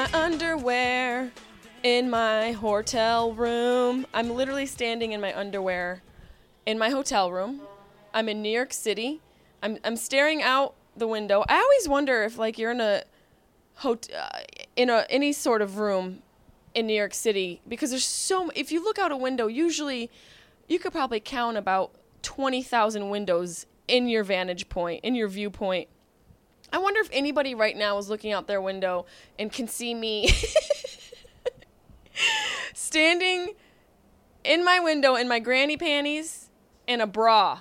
My underwear in my hotel room. I'm literally standing in my underwear in my hotel room. I'm in New York City. I'm I'm staring out the window. I always wonder if like you're in a hot uh, in a any sort of room in New York City because there's so if you look out a window, usually you could probably count about 20,000 windows in your vantage point, in your viewpoint. I wonder if anybody right now is looking out their window and can see me standing in my window in my granny panties and a bra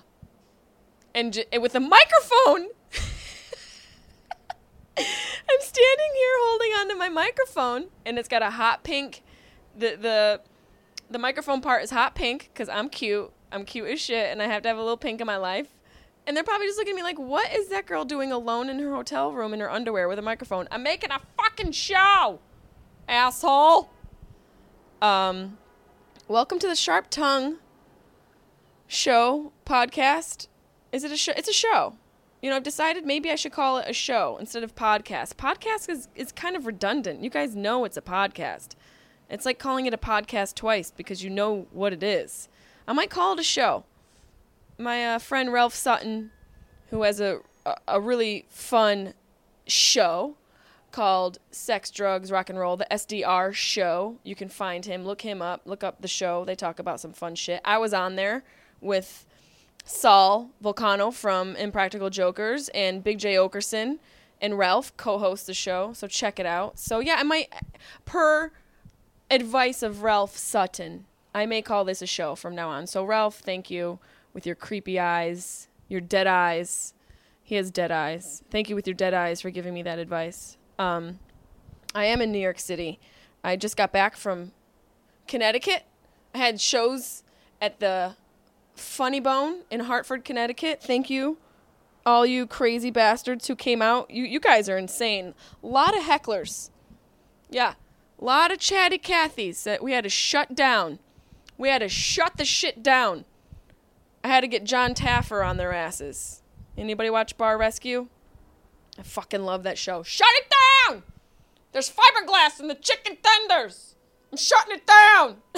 and j- with a microphone. I'm standing here holding onto my microphone and it's got a hot pink the the the microphone part is hot pink cuz I'm cute. I'm cute as shit and I have to have a little pink in my life. And they're probably just looking at me like, what is that girl doing alone in her hotel room in her underwear with a microphone? I'm making a fucking show, asshole. Um, welcome to the Sharp Tongue show podcast. Is it a show? It's a show. You know, I've decided maybe I should call it a show instead of podcast. Podcast is, is kind of redundant. You guys know it's a podcast. It's like calling it a podcast twice because you know what it is. I might call it a show my uh, friend Ralph Sutton, who has a, a really fun show called Sex, Drugs, Rock and Roll, the SDR show. You can find him, look him up, look up the show. They talk about some fun shit. I was on there with Sal Vulcano from Impractical Jokers and Big Jay Oakerson and Ralph co-host the show. So check it out. So yeah, I might per advice of Ralph Sutton, I may call this a show from now on. So Ralph, thank you with your creepy eyes, your dead eyes. He has dead eyes. Thank you with your dead eyes for giving me that advice. Um, I am in New York City. I just got back from Connecticut. I had shows at the Funny Bone in Hartford, Connecticut. Thank you, all you crazy bastards who came out. You you guys are insane. A lot of hecklers. Yeah, a lot of chatty Cathys that we had to shut down. We had to shut the shit down. I had to get John Taffer on their asses. Anybody watch Bar Rescue? I fucking love that show. Shut it down! There's fiberglass in the chicken tenders. I'm shutting it down.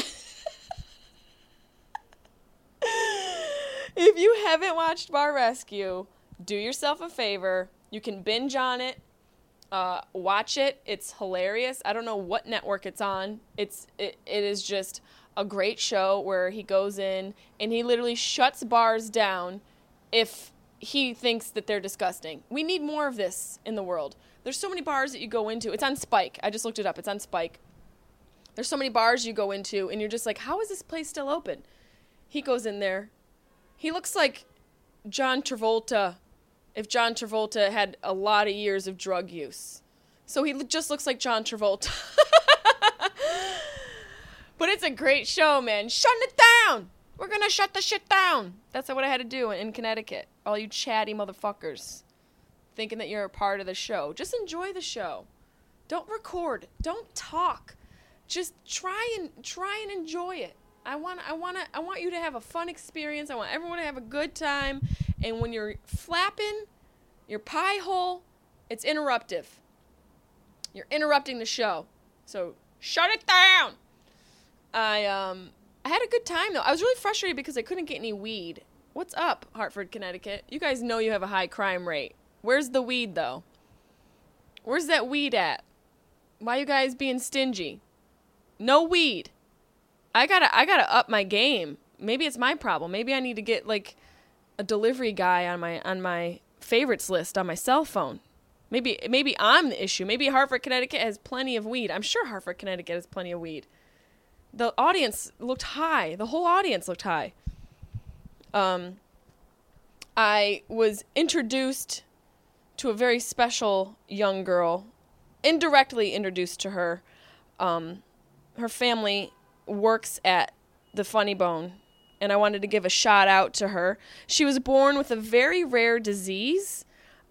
if you haven't watched Bar Rescue, do yourself a favor. You can binge on it. Uh, watch it. It's hilarious. I don't know what network it's on. It's it, it is just a great show where he goes in and he literally shuts bars down if he thinks that they're disgusting. We need more of this in the world. There's so many bars that you go into. It's on Spike. I just looked it up. It's on Spike. There's so many bars you go into and you're just like, how is this place still open? He goes in there. He looks like John Travolta if John Travolta had a lot of years of drug use. So he just looks like John Travolta. but it's a great show, man. Shutting it down. We're to shut the shit down. That's what I had to do in Connecticut. All you chatty motherfuckers thinking that you're a part of the show. Just enjoy the show. Don't record. Don't talk. Just try and try and enjoy it. I want I want to I want you to have a fun experience. I want everyone to have a good time. And when you're flapping your pie hole, it's interruptive. You're interrupting the show. So shut it down. I um I had a good time though. I was really frustrated because I couldn't get any weed. What's up, Hartford, Connecticut? You guys know you have a high crime rate. Where's the weed though? Where's that weed at? Why you guys being stingy? No weed. I gotta I gotta up my game. Maybe it's my problem. Maybe I need to get like a delivery guy on my on my favorites list on my cell phone. Maybe maybe I'm the issue. Maybe Hartford, Connecticut has plenty of weed. I'm sure Hartford, Connecticut has plenty of weed. The audience looked high. The whole audience looked high. Um I was introduced to a very special young girl, indirectly introduced to her. Um, her family works at the Funny Bone, and I wanted to give a shout out to her. She was born with a very rare disease.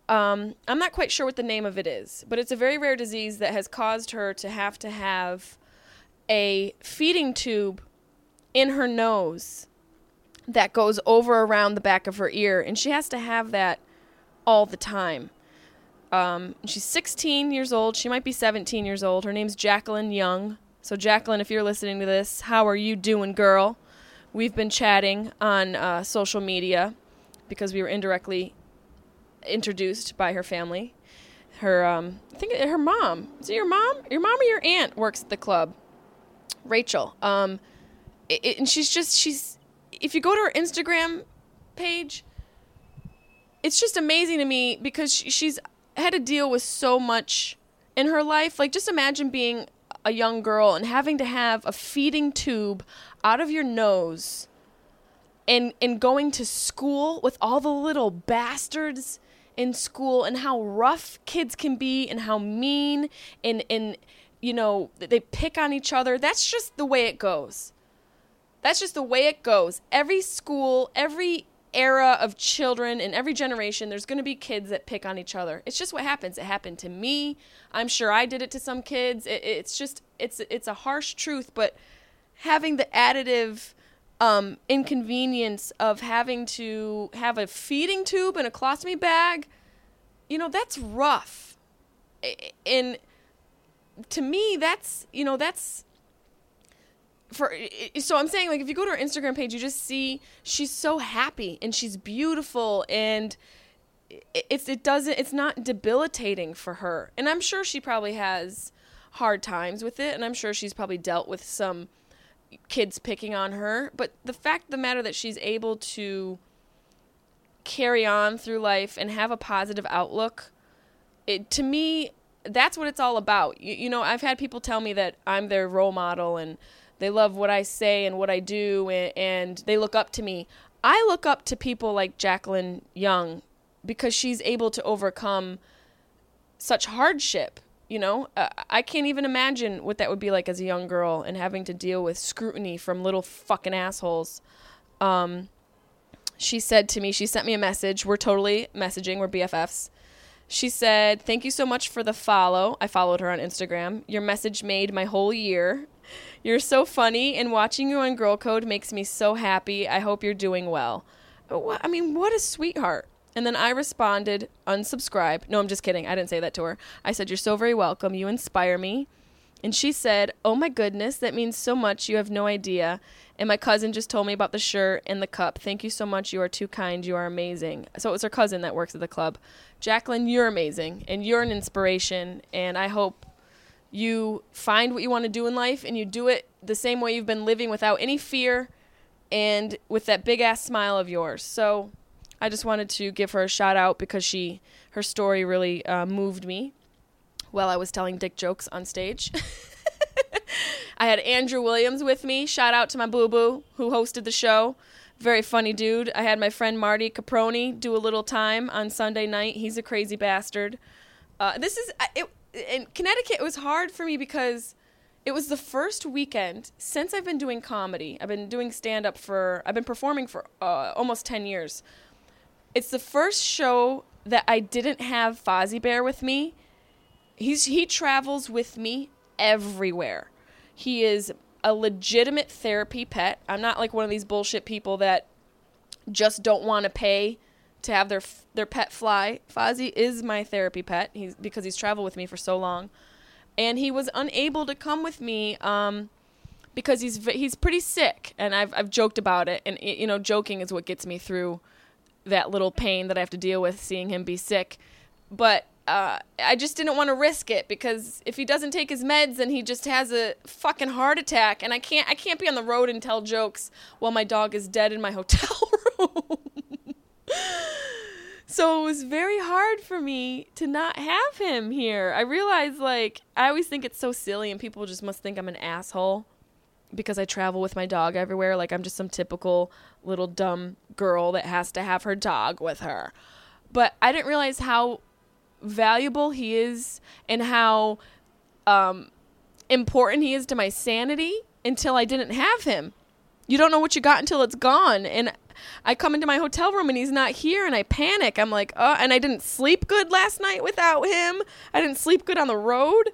Um, I'm not quite sure what the name of it is, but it's a very rare disease that has caused her to have to have a feeding tube in her nose that goes over around the back of her ear, and she has to have that all the time. Um, she's 16 years old. She might be 17 years old. Her name's Jacqueline Young. So, Jacqueline, if you're listening to this, how are you doing, girl? We've been chatting on uh, social media because we were indirectly introduced by her family. Her, um, I think her mom. Is it your mom? Your mom or your aunt works at the club? Rachel. Um, it, and she's just she's. If you go to her Instagram page, it's just amazing to me because she, she's had to deal with so much in her life. Like, just imagine being a young girl and having to have a feeding tube out of your nose and and going to school with all the little bastards in school and how rough kids can be and how mean and and you know they pick on each other. That's just the way it goes. That's just the way it goes. Every school every era of children in every generation there's going to be kids that pick on each other. It's just what happens. It happened to me. I'm sure i did it to some kids. It, it's just it's it's a harsh truth but having the additive um, inconvenience of having to have a feeding tube and a colostomy bag you know that's rough. And to me that's you know that's for so I'm saying like if you go to her Instagram page, you just see she's so happy and she's beautiful and it's it doesn't it's not debilitating for her. And I'm sure she probably has hard times with it and I'm sure she's probably dealt with some kids picking on her, but the fact the matter that she's able to carry on through life and have a positive outlook, it to me that's what it's all about. You, you know, I've had people tell me that I'm their role model and they love what I say and what I do, and, and they look up to me. I look up to people like Jacqueline Young because she's able to overcome such hardship. You know, uh, I can't even imagine what that would be like as a young girl and having to deal with scrutiny from little fucking assholes. Um, she said to me, she sent me a message. We're totally messaging, we're BFFs. She said, Thank you so much for the follow. I followed her on Instagram. Your message made my whole year. You're so funny, and watching you on Girl Code makes me so happy. I hope you're doing well. Uh, I mean, what a sweetheart. And then I responded, unsubscribe. No, I'm just kidding. I didn't say that to her. I said, You're so very welcome. You inspire me. And she said, Oh my goodness, that means so much. You have no idea. And my cousin just told me about the shirt and the cup. Thank you so much. You are too kind. You are amazing. So it was her cousin that works at the club. Jacqueline, you're amazing and you're an inspiration. And I hope you find what you want to do in life and you do it the same way you've been living without any fear and with that big ass smile of yours. So I just wanted to give her a shout out because she her story really uh, moved me while I was telling dick jokes on stage. I had Andrew Williams with me. Shout out to my boo boo who hosted the show. Very funny dude. I had my friend Marty Caproni do a little time on Sunday night. He's a crazy bastard. Uh, this is it, in Connecticut, it was hard for me because it was the first weekend since I've been doing comedy. I've been doing stand up for, I've been performing for uh, almost 10 years. It's the first show that I didn't have Fozzie Bear with me. He's, he travels with me everywhere. He is a legitimate therapy pet. I'm not like one of these bullshit people that just don't want to pay to have their their pet fly. Fozzie is my therapy pet. He's because he's traveled with me for so long, and he was unable to come with me um, because he's he's pretty sick, and I've I've joked about it, and you know, joking is what gets me through that little pain that I have to deal with seeing him be sick. But uh, I just didn't want to risk it because if he doesn't take his meds, then he just has a fucking heart attack, and I can't I can't be on the road and tell jokes while my dog is dead in my hotel room. so it was very hard for me to not have him here. I realize, like I always think it's so silly, and people just must think I'm an asshole because I travel with my dog everywhere. Like I'm just some typical little dumb girl that has to have her dog with her. But I didn't realize how valuable he is and how um, important he is to my sanity until I didn't have him. You don't know what you got until it's gone. And I come into my hotel room and he's not here and I panic. I'm like, oh, and I didn't sleep good last night without him. I didn't sleep good on the road.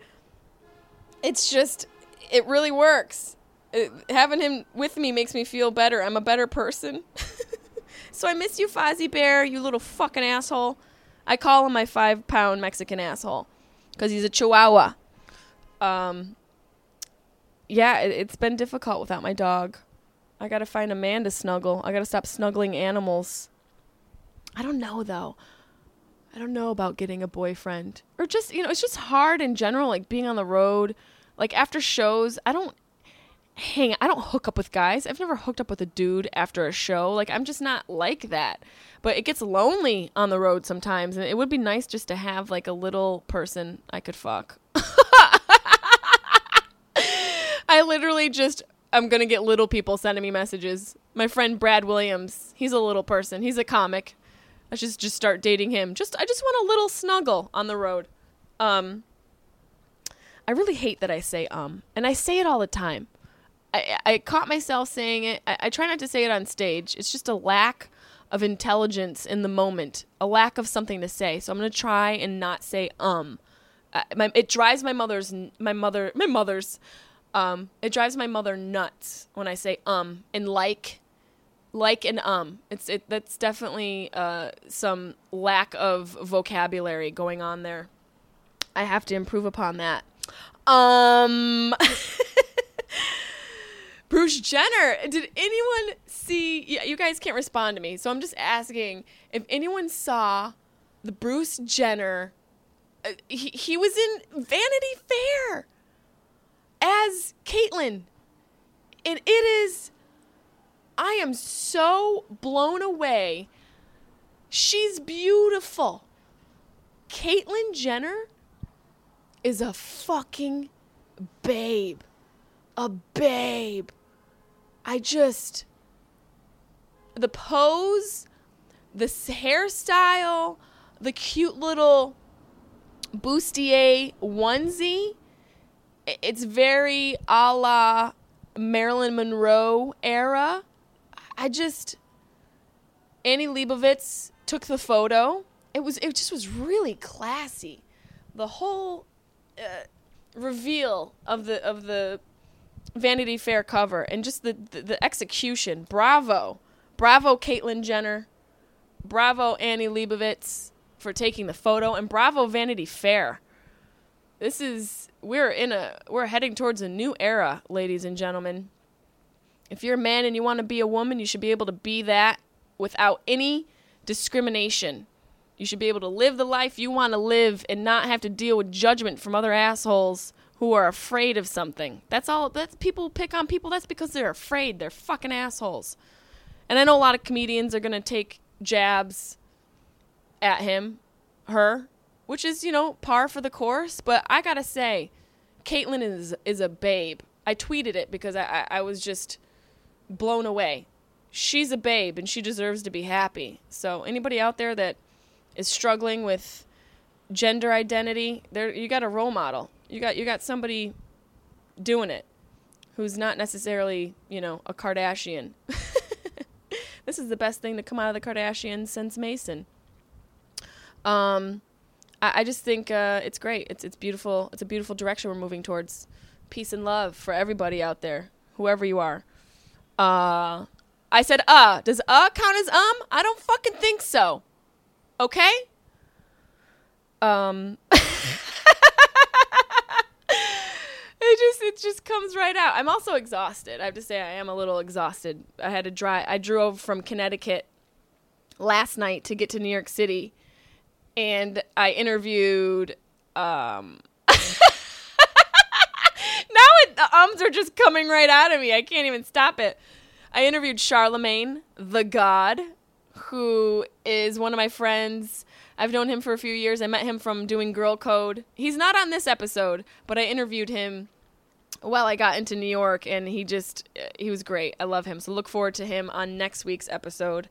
It's just, it really works. It, having him with me makes me feel better. I'm a better person. so I miss you, Fozzie Bear, you little fucking asshole. I call him my five pound Mexican asshole because he's a chihuahua. Um, yeah, it, it's been difficult without my dog. I gotta find a man to snuggle. I gotta stop snuggling animals. I don't know though. I don't know about getting a boyfriend or just, you know, it's just hard in general, like being on the road. Like after shows, I don't hang, I don't hook up with guys. I've never hooked up with a dude after a show. Like I'm just not like that. But it gets lonely on the road sometimes, and it would be nice just to have like a little person I could fuck. I literally just I'm gonna get little people sending me messages. My friend Brad Williams, he's a little person. He's a comic. I should just start dating him. Just I just want a little snuggle on the road. Um I really hate that I say um and I say it all the time. I I caught myself saying it. I, I try not to say it on stage. It's just a lack of intelligence in the moment, a lack of something to say. So I'm gonna try and not say um. Uh, my, it drives my mother's my mother my mother's um, it drives my mother nuts when I say um and like, like and um. It's it that's definitely uh, some lack of vocabulary going on there. I have to improve upon that. Um, Bruce Jenner. Did anyone see? Yeah, you guys can't respond to me, so I'm just asking if anyone saw the Bruce Jenner. Uh, he he was in Vanity Fair as Caitlyn. And it is, I am so blown away. She's beautiful. Caitlyn Jenner is a fucking babe. A babe. I just, the pose, the hairstyle, the cute little bustier onesie it's very a la Marilyn Monroe era. I just Annie Leibovitz took the photo. It was it just was really classy. The whole uh, reveal of the of the Vanity Fair cover and just the, the, the execution. Bravo, bravo, Caitlyn Jenner. Bravo, Annie Leibovitz for taking the photo, and bravo, Vanity Fair. This is we're in a we're heading towards a new era, ladies and gentlemen. If you're a man and you want to be a woman, you should be able to be that without any discrimination. You should be able to live the life you want to live and not have to deal with judgment from other assholes who are afraid of something. That's all that's people pick on people that's because they're afraid. They're fucking assholes. And I know a lot of comedians are going to take jabs at him, her, which is, you know, par for the course, but I got to say Caitlyn is is a babe. I tweeted it because I, I, I was just blown away. She's a babe and she deserves to be happy. So anybody out there that is struggling with gender identity, there you got a role model. You got you got somebody doing it who's not necessarily, you know, a Kardashian. this is the best thing to come out of the Kardashians since Mason. Um I, I just think uh, it's great. It's it's beautiful. It's a beautiful direction we're moving towards. Peace and love for everybody out there, whoever you are. Uh, I said uh. Does uh count as um? I don't fucking think so. Okay. Um. Comes right out. I'm also exhausted. I have to say, I am a little exhausted. I had to drive. I drove from Connecticut last night to get to New York City, and I interviewed. Um, now it, the ums are just coming right out of me. I can't even stop it. I interviewed Charlamagne, the God, who is one of my friends. I've known him for a few years. I met him from doing Girl Code. He's not on this episode, but I interviewed him while I got into New York, and he just, he was great. I love him. So look forward to him on next week's episode.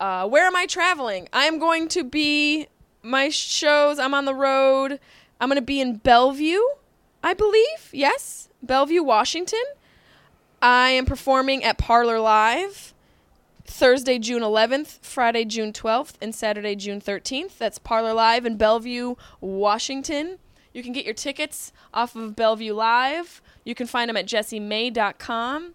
Uh, where am I traveling? I am going to be my shows. I'm on the road. I'm going to be in Bellevue, I believe. Yes, Bellevue, Washington. I am performing at Parlor Live Thursday, June 11th, Friday, June 12th, and Saturday, June 13th. That's Parlor Live in Bellevue, Washington. You can get your tickets off of Bellevue Live. You can find them at jessiemay.com.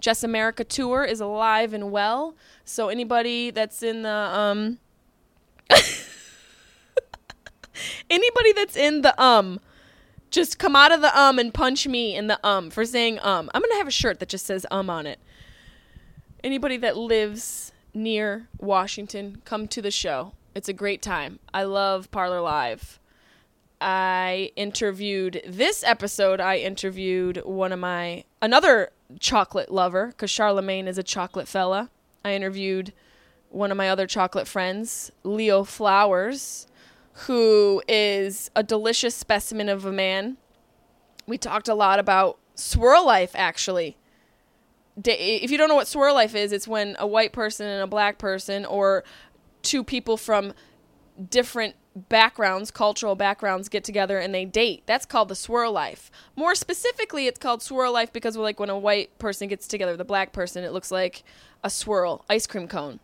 Jess America Tour is alive and well. So anybody that's in the um anybody that's in the um just come out of the um and punch me in the um for saying um. I'm going to have a shirt that just says um on it. Anybody that lives near Washington, come to the show. It's a great time. I love Parlor Live. I interviewed this episode. I interviewed one of my another chocolate lover because Charlamagne is a chocolate fella. I interviewed one of my other chocolate friends, Leo Flowers, who is a delicious specimen of a man. We talked a lot about swirl life, actually. If you don't know what swirl life is, it's when a white person and a black person, or two people from different backgrounds, cultural backgrounds, get together and they date. That's called the swirl life. More specifically, it's called swirl life because, like, when a white person gets together with a black person, it looks like a swirl ice cream cone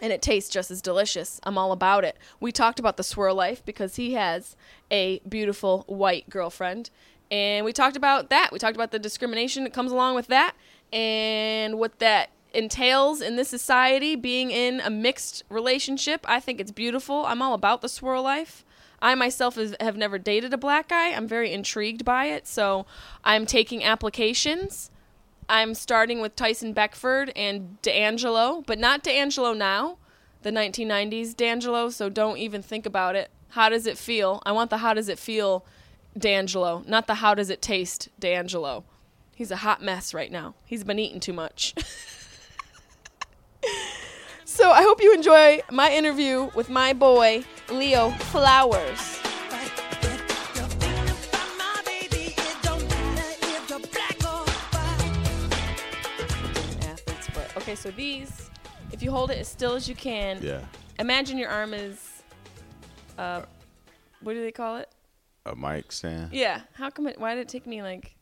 and it tastes just as delicious. I'm all about it. We talked about the swirl life because he has a beautiful white girlfriend. And we talked about that. We talked about the discrimination that comes along with that and what that entails in this society being in a mixed relationship. I think it's beautiful. I'm all about the swirl life. I myself have never dated a black guy. I'm very intrigued by it. So I'm taking applications. I'm starting with Tyson Beckford and D'Angelo, but not D'Angelo now, the 1990s D'Angelo, so don't even think about it. How does it feel? I want the how does it feel D'Angelo, not the how does it taste D'Angelo. He's a hot mess right now. He's been eating too much. so I hope you enjoy my interview with my boy, Leo Flowers. athletes foot. Okay, so these, if you hold it as still as you can, Yeah. imagine your arm is, uh, what do they call it? A mic stand. Yeah. How come it? Why did it take me like?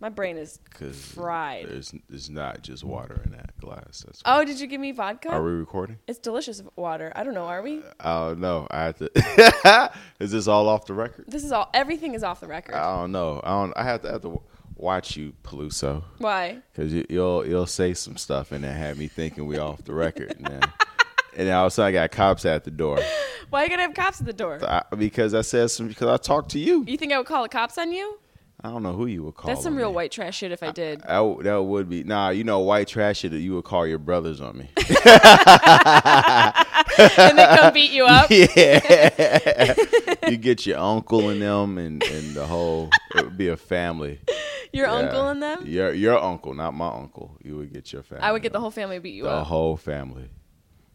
My brain is fried. It's, it's not just water in that glass. That's Oh, did you give me vodka? Are we recording? It's delicious water. I don't know. Are we? Uh, I don't know. I have to. is this all off the record? This is all. Everything is off the record. I don't know. I don't. I have to have to watch you, Peluso, Why? because you, you'll you'll say some stuff and then have me thinking we off the record. And then, and then all of a sudden I got cops at the door Why you gotta have cops at the door? I, because I said some because I talked to you. You think I would call the cops on you? I don't know who you would call. That's some real me. white trash shit. If I did, That, would- that would be nah. You know, white trash shit that you would call your brothers on me. and they come beat you up. yeah, you get your uncle and them, and and the whole. It would be a family. Your Yeah. uncle and them. Your your uncle, not my uncle. You would get your family. I would get the whole family beat you the up. The whole family.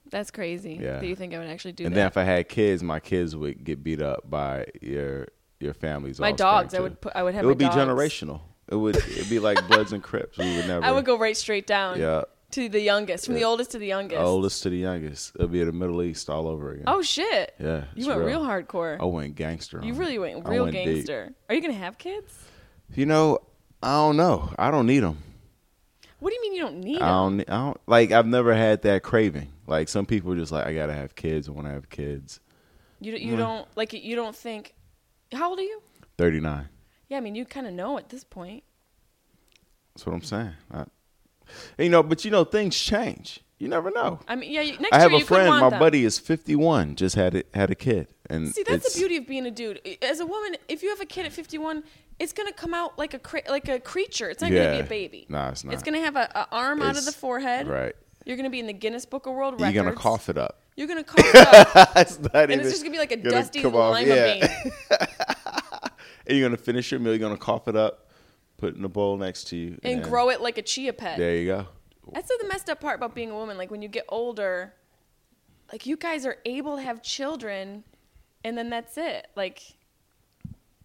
That's crazy. Yeah. Do you think I would actually do and that? then if I had kids, my kids would get beat up by your your family's. My dogs, I would put- I would have It would be dogs. generational. It would it'd be like Bloods and Crips. We would never. I would go right straight down Yeah, to the youngest, from the oldest to the youngest. oldest to the youngest. It'll be the Middle East all over again. Oh shit! yeah. you went real, hardcore. I went gangster. you really went real went deep. gangster. Are you gonna have kids? You know, I don't know. I don't need them. What do you mean you don't need I them? don't. I don't like. I've never had that craving. Like some people, are just like I gotta have kids. I want to have kids. You you mm. don't like you don't think. How old are you? Thirty nine. Yeah, I mean you kind of know at this point. That's what I'm saying. I, you know, but you know, things change. You never know. I mean, yeah. You, next I have year a you friend. My them. buddy is 51. Just had it had a kid, And See, that's the beauty of being a dude. As a woman, if you have a kid at 51, it's gonna come out like a cra- like a creature. It's not gonna be a baby. Nah, it's not. It's gonna have a, a arm out of the forehead. Right. You're gonna be in the Guinness Book of World Records. You're gonna cough it up. You're gonna cough it up, it's not and even it's just gonna be like a gonna dusty come off. lima Yeah. bean. And you're gonna finish your meal. You're gonna cough it up, put it in a bowl next to you, and grow it like a chia pet. There you go. That's the messed up part about being a woman. Like when you get older, like you guys are able to have children, and then that's it. Like,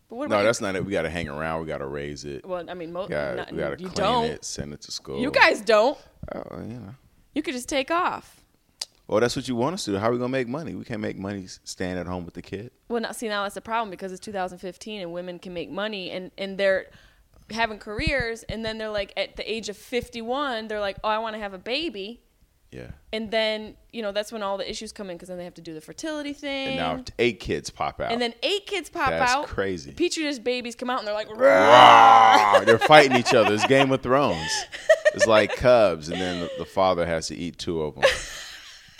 what No, that's not it. We gotta hang around. We gotta raise it. well, I mean, mo- We gotta, not, we gotta you clean don't. it, send it to school. You guys don't. Oh, you know. You could just take off. Well, that's what you want us to do. How are we gonna make money? We can't make money staying at home with the kid. Well, now see now that's the problem because it's 2015 and women can make money and and they're having careers and then they're like at the age of 51 they're like oh I want to have a baby Yeah. and then you know that's when all the issues come in because then they have to do the fertility thing And now eight kids pop out. and then eight kids pop That's out crazy. petri dish babies come out and they're like Rah! they're fighting each other. It's Game of Thrones. It's like Cubs, and then the, the father has to eat two of them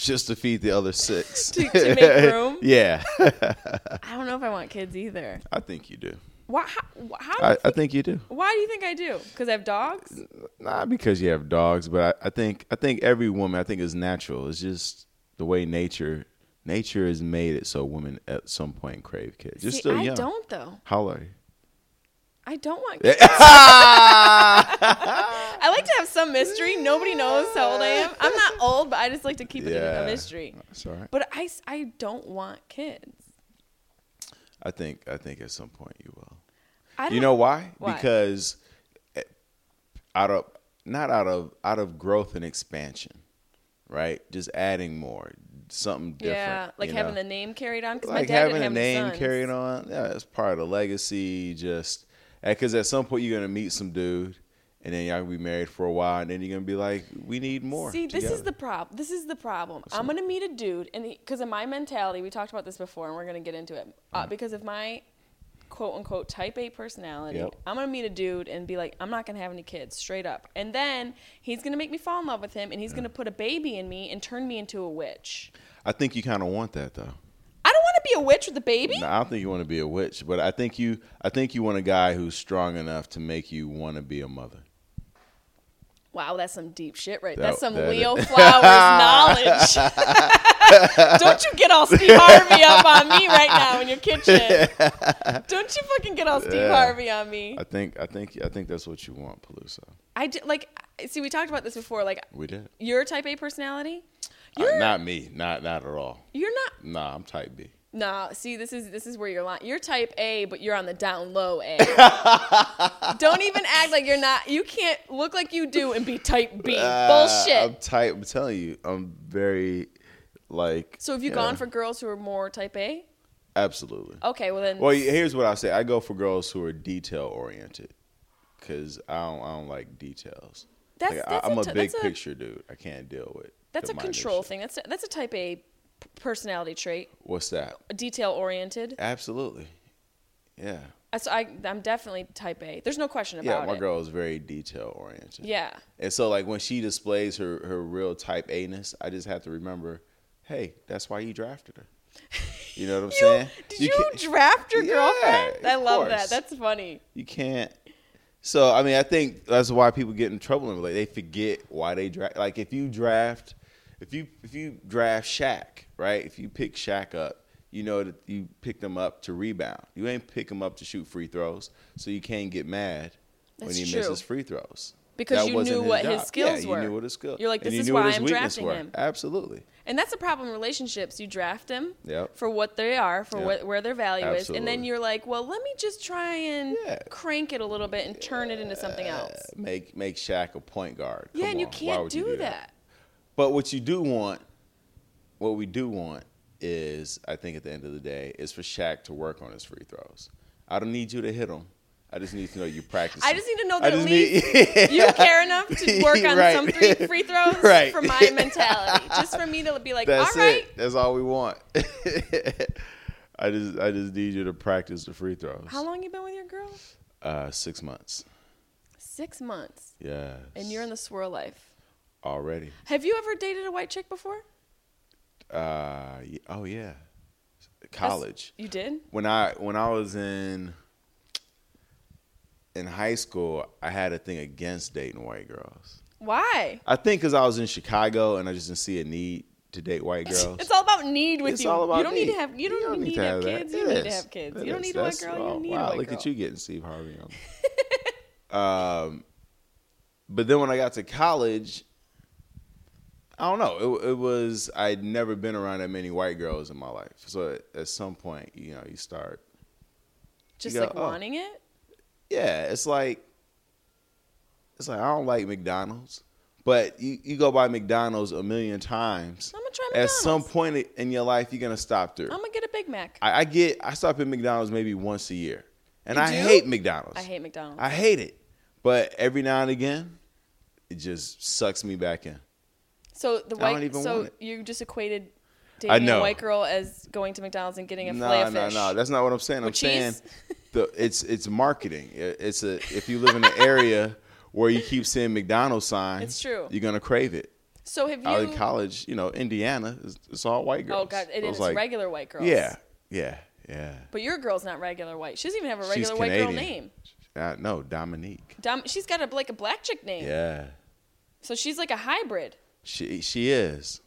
just to feed the other six. To- to make room? yeah, I don't know if I want kids either I think you do. why how, how do I, you I think you do. why do you think I do because I have dogs Not because you have dogs, but I, I think I think every woman I think is natural. It's just the way nature nature has made it so women at some point crave kids. You're See, still I young. don't though How old are you? I don't want kids I like to have some mystery. Nobody knows how old I am. I'm not old, but I just like to keep it Yeah. a mystery. Sorry. right. But I don't want kids. I think I think at some point you will. I don't, You know why? Why? Because eh, out of not out of out of growth and expansion, right? Just adding more, something different. Yeah, like having know? the name carried on. Because my like dad having didn't a have name sons. carried on. Yeah, it's part of the legacy. Just because at some point you're gonna meet some dude, and then y'all gonna be married for a while, and then you're gonna be like, we need more. See, this is the problem. This is the problem. I'm gonna meet a dude, and because of my mentality, we talked about this before, and we're gonna get into it. Uh, because of my quote unquote type A personality, Yep. I'm gonna meet a dude and be like, I'm not gonna have any kids, straight up. And then he's gonna make me fall in love with him, and he's gonna put a baby in me and turn me into a witch. I think you kind of want that though. I don't want to be a witch with a baby. No, I don't think you want to be a witch, but I think you I think you want a guy who's strong enough to make you want to be a mother. Wow, that's some deep shit right That- That's some that Leo is- Flowers knowledge. Don't you get all Steve Harvey up on me right now in your kitchen. Don't you fucking get all Steve Yeah. Harvey on me. I think I think I think that's what you want, Peluso. I d- like see we talked about this before like We did. your type A personality. Uh, You're not me. Not not at all. you're not Nah, I'm type B. No, see, this is this is where you're lying. You're type A, but you're on the down low A. Don't even act like you're not. You can't look like you do and be type B. Uh, Bullshit. I'm type. I'm telling you, I'm very like. so have you yeah, gone for girls who are more type A? Absolutely. Okay, well then. Well, here's what I say. I go for girls who are detail oriented, because I don't. I don't like details. That's- Like, that's I, I'm a, big that's a- picture dude. I can't deal with. that's a control thing. That's a, that's a type A personality trait. What's that? Detail oriented. Absolutely. Yeah. So I, I'm definitely type A. There's no question about it. Yeah, my it. girl is very detail oriented. Yeah. And so like when she displays her her real type A ness, I just have to remember, hey, that's why you drafted her. You know what I'm You, saying? did you, can't- draft your Yeah, girlfriend? I love that. That's funny. you can't. So I mean, I think that's why people get in trouble. Like they forget why they draft. Like if you draft, if you if you draft Shaq, right? If you pick Shaq up, you know that you pick them up to rebound. You ain't pick them up to shoot free throws, so you can't get mad when he true. misses free throws. Because That you knew what his job. skills yeah, were. You knew what his skills. You're like, this you is why I'm drafting were. him. Absolutely. And that's the problem in relationships. You draft them Yep. for what they are, for Yep. what, where their value is, and then you're like, well, let me just try and Yeah. crank it a little bit and turn it into something else. Make make Shaq a point guard. Yeah, and you on. Why can't you do that. But what you do want, what we do want is, I think at the end of the day, is for Shaq to work on his free throws. I don't need you to hit them. I just need to know you practice. I just need to know that at least need- you care enough to work on Right. some free, free throws Right. for my mentality. Just for me to be like, That's all right, it. That's all we want. I just I just need you to practice the free throws. how long you been with your girl? Uh, six months. Six months, Yeah. and you're in the swirl life. Already. Have you ever dated a white chick before? Uh, oh yeah. college. You did? When I when I was in in high school, I had a thing against dating white girls. Why? I think because I was in Chicago and I just didn't see a need to date white girls. It's all about need with It's you. all about you don't need need. to have you don't, need, to have, that. kids. You It don't need to have kids. You don't need a white girl. You oh, don't need wow, a white look girl. at you getting Steve Harvey on. um, but then when I got to college, I don't know. It, it was I'd never been around that many white girls in my life. So at, at some point, you know, you start. Just you go, like oh. wanting it. Yeah, it's like it's like I don't like McDonald's, but you, you go by McDonald's a million times. I'm gonna try McDonald's. At some point in your life, you're gonna stop through. I'm gonna get a Big Mac. I, I get I stop at McDonald's maybe once a year, and You I do? hate McDonald's. I hate McDonald's. I hate it, but every now and again, it just sucks me back in. So the I don't white. even So want it. you just equated I dating know. a white girl as going to McDonald's and getting a No, fillet of no, fish. no. That's not what I'm saying. I'm With saying cheese? the it's it's marketing. It- It's a if you live in an area where you keep seeing McDonald's signs, It's true. You're gonna crave it. so have you? Out in college, you know, Indiana, it's, it's all white girls. oh God, it is like, regular white girls. Yeah, yeah, yeah. But your girl's not regular white. She doesn't even have a regular white girl Canadian. name. Uh, no, Dominique. Dom, she's got a like a black chick name. Yeah, So she's like a hybrid, she she is.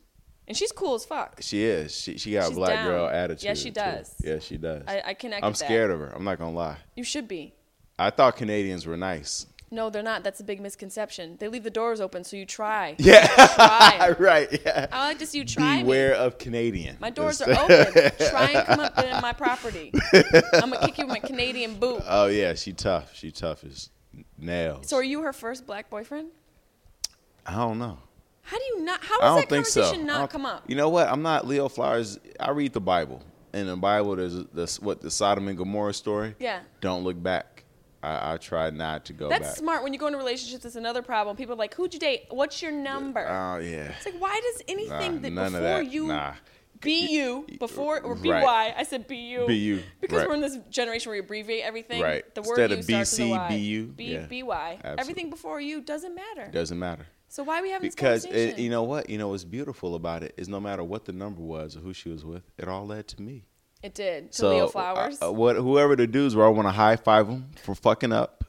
and she's cool as fuck. She is. She she got She's a black down. girl attitude. Yeah, she too. does. Yeah, she does. I, I connect. I'm with that. scared of her. I'm not gonna lie. You should be. I thought Canadians were nice. No, they're not. That's a big misconception. They leave the doors open, so you try. Yeah, Try. right. Yeah. I like to see you try Beware me. of Canadian. My doors are open. try and come up in my property. I'm gonna kick you with my Canadian boot. Oh yeah, she tough. She tough as nails. So, are you her first black boyfriend? I don't know. How do you not? How I does don't that think so. conversation not come up? You know what? I'm not Leo Flowers. I read the Bible. In the Bible, there's this what the Sodom and Gomorrah story. Yeah. Don't look back. I, I try not to go That's back. smart. When you go into relationships, it's another problem. People are like, "Who'd you date? What's your number?" Oh yeah. it's like, why does anything Nah, that before that. you Nah. be you before or Right. by? I said be you. Be you, Because right. we're in this generation where you abbreviate everything. Right. The word Instead you of starts with a BC, B, yeah. BY. Absolutely. Everything before you doesn't matter. Doesn't matter. So why are we having Because this it, conversation? you know what? You know what's beautiful about it is no matter what the number was or who she was with, it all led to me. it did. To So Leo Flowers. uh, uh, what whoever the dudes were, I want to high five them for fucking up.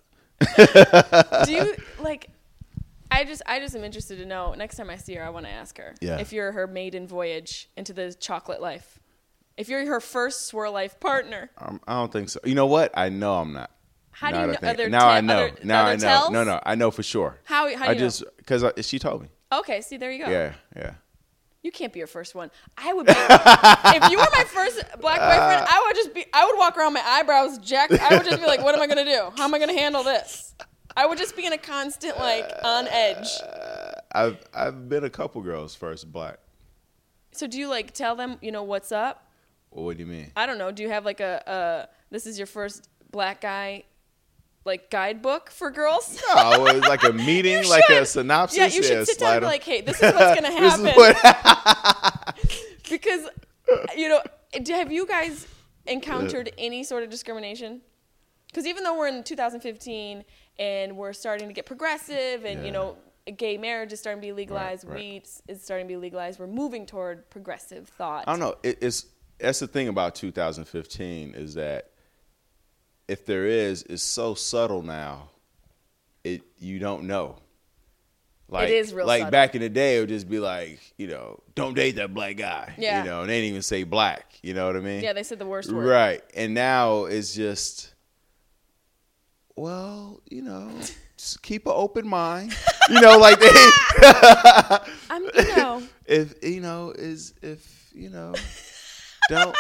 Do you like? I just, I just am interested to know. Next time I see her, I want to ask her Yeah. if you're her maiden voyage into the chocolate life. If you're her first swirl life partner, Um, I don't think so. You know what? I know I'm not. How do you know- now te- I know. are there- now I know. tells? No, no, I know for sure. How- how do I you just because she told me. okay. See, there you go. Yeah, yeah. You can't be your first one. I would be. if you were my first black boyfriend, I would just be. I would walk around my eyebrows jacked. I would just be like, "What am I gonna do? How am I gonna handle this?" I would just be in a constant like on edge. Uh, I've I've been a couple girls first black. So do you like tell them, you know, what's up? Well, what do you mean? I don't know. Do you have like a, a this is your first black guy, like guidebook for girls? Oh, it was like a meeting, like a synopsis. Yeah, you should sit down and be like, "Hey, this is what's gonna happen." what because you know have you guys encountered any sort of discrimination because even though we're in 2015 and we're starting to get progressive and you know gay marriage is starting to be legalized right. weed is starting to be legalized we're moving toward progressive thought I don't know. It, it's that's the thing about 2015 is that if there is, it's so subtle now. It you don't know. Like, is real like subtle. back in the day, it would just be like, you know, don't date that black guy. Yeah. You know, and they didn't even say black. You know what I mean? yeah they said the worst word Right. And now it's just, well, you know, just keep an open mind. You know, like they, i'm you know if you know is if you know don't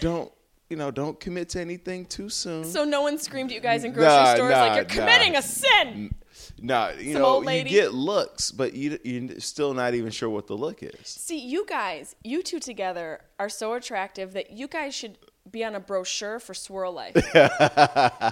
don't you know don't commit to anything too soon. so no one screamed at you guys in grocery Nah, stores nah, like you're committing nah. a sin nah, you some know you get looks, but you you're still not even sure what the look is. see you guys you two together are so attractive that you guys should be on a brochure for Swirl Life.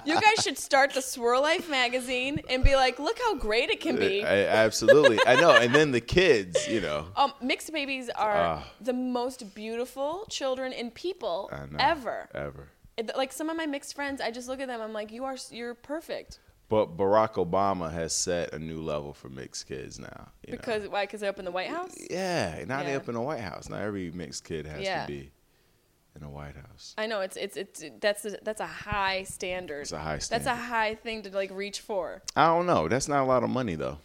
you guys should start the Swirl Life magazine and be like, look how great it can be. I, absolutely, I know. And then the kids, you know, Um, mixed babies are Ah. the most beautiful children and people know, ever. ever. It- like some of my mixed friends, I just look at them. I'm like, you are, you're perfect. But Barack Obama has set a new level for mixed kids now. you know. Because why? Because they're up in the White House. Yeah, now Yeah. they up in the White House. Now every mixed kid has Yeah. to be in the White House. I know it's it's it's that's a, that's a high standard. It's a high standard. That's a high thing to like reach for. I don't know. That's not a lot of money though.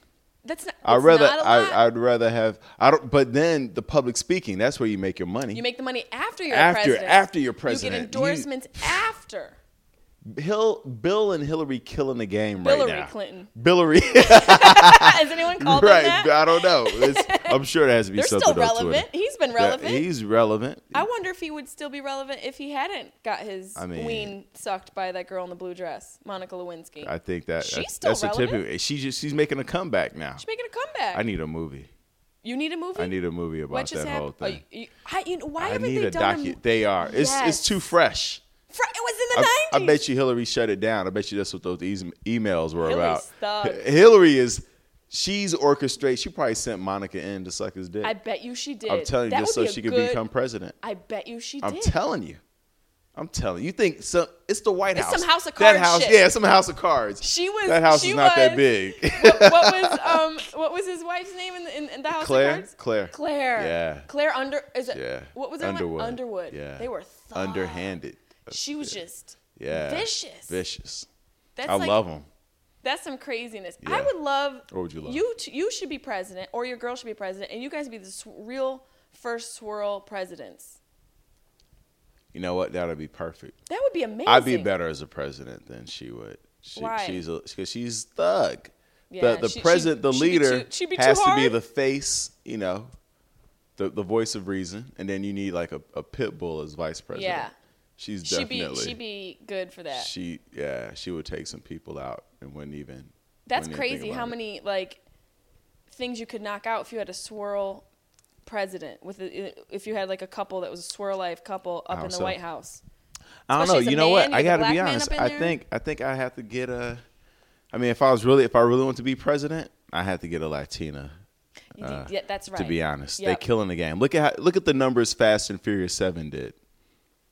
That's not. I'd rather not a. I, I'd rather have I don't. But then the public speaking, that's where you make your money. you make the money after you're After- president. after you're You get endorsements after. Hill, Bill and Hillary killing the game Hillary right now. Hillary Clinton. Hillary, Has anyone called right? that? I don't know. It's, I'm sure there has to be They're something still relevant. He's been Yeah, relevant. he's relevant. I wonder if he would still be relevant if he hadn't got his I mean- ween sucked by that girl in the blue dress, Monica Lewinsky. I think that She's that's, still that's a relevant. typical. She's just she's making a comeback now. She's making a comeback. I need a movie. you need a movie. I need a movie about that whole oh, thing. Oh, you, you, I, you know, why I haven't need they a done docu. a, They are. It's it's too fresh. Fr- It was in the I, I bet you Hillary shut it down. I bet you that's what those e- emails were Hillary's about. thug. Hillary is. She's orchestrate. She probably sent Monica in to suck his dick. I bet you she did. I'm telling you, That just so be she a could become president. I bet you she did. I'm telling you. I'm telling you. You think so? It's the White It's House. some House of Cards. That house, shit. yeah, some House of Cards. She was- That house she is not that big. what, what was um what was his wife's name in the, in, in the House Claire? of Cards? Claire. Claire. Yeah. Claire Under is it? Yeah. What was her Underwood. name? Underwood. Yeah. They were thugs. Underhanded. She was just Yeah. vicious. Vicious. That's I like, love them. That's some craziness. I would love. What would you love? You t- you should be president, or your girl should be president, and you guys be the sw- real first swirl presidents. You know what? That would be perfect. That would be amazing. I'd be better as a president than she would. She, Why? She's because she's thug. Yeah, the the she- she- president, the she'd be leader, too- she'd be too has to be the face. You know, the the voice of reason, and then you need like a, a pit bull as vice president. Yeah. She's She'd be definitely. she'd be good for that. She yeah, she would take some people out and wouldn't even. That's wouldn't even crazy. How it. many like things you could knock out if you had a swirl president with a, if you had like a couple that was a swirl life couple up in the so? White House. I don't know. Especially You know what? man, I you have got to be honest. I think I think I have to get a. I mean, if I was really, if I really want to be president, I have to get a Latina. Uh, yeah, that's right. To be honest, Yep. they killing the game. Look at how, look at the numbers Fast and Furious Seven did.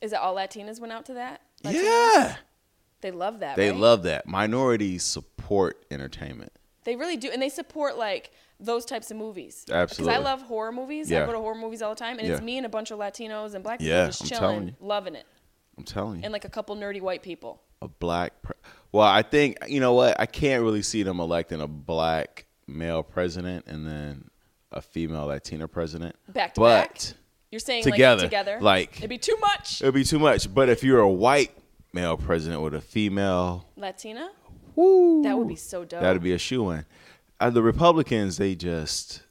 Is it all Latinas went out to that? Latinas? Yeah, They love that. they right? love that. Minorities support entertainment. They really do, and they support like those types of movies. Absolutely. Because I love horror movies. I go to horror movies all the time, and it's me and a bunch of Latinos and black people Yeah, just I'm chilling, telling you. loving it, I'm telling you, and like a couple nerdy white people. a black. Pre- well, I think you know what? I can't really see them electing a black male president and then a female Latina president. Back to but back? You're saying Together, like together, like- it'd be too much. It'd be too much. But if you're a white male president with a female, Latina, woo, that would be so dope. That'd be a shoe in. Uh, the Republicans, they just,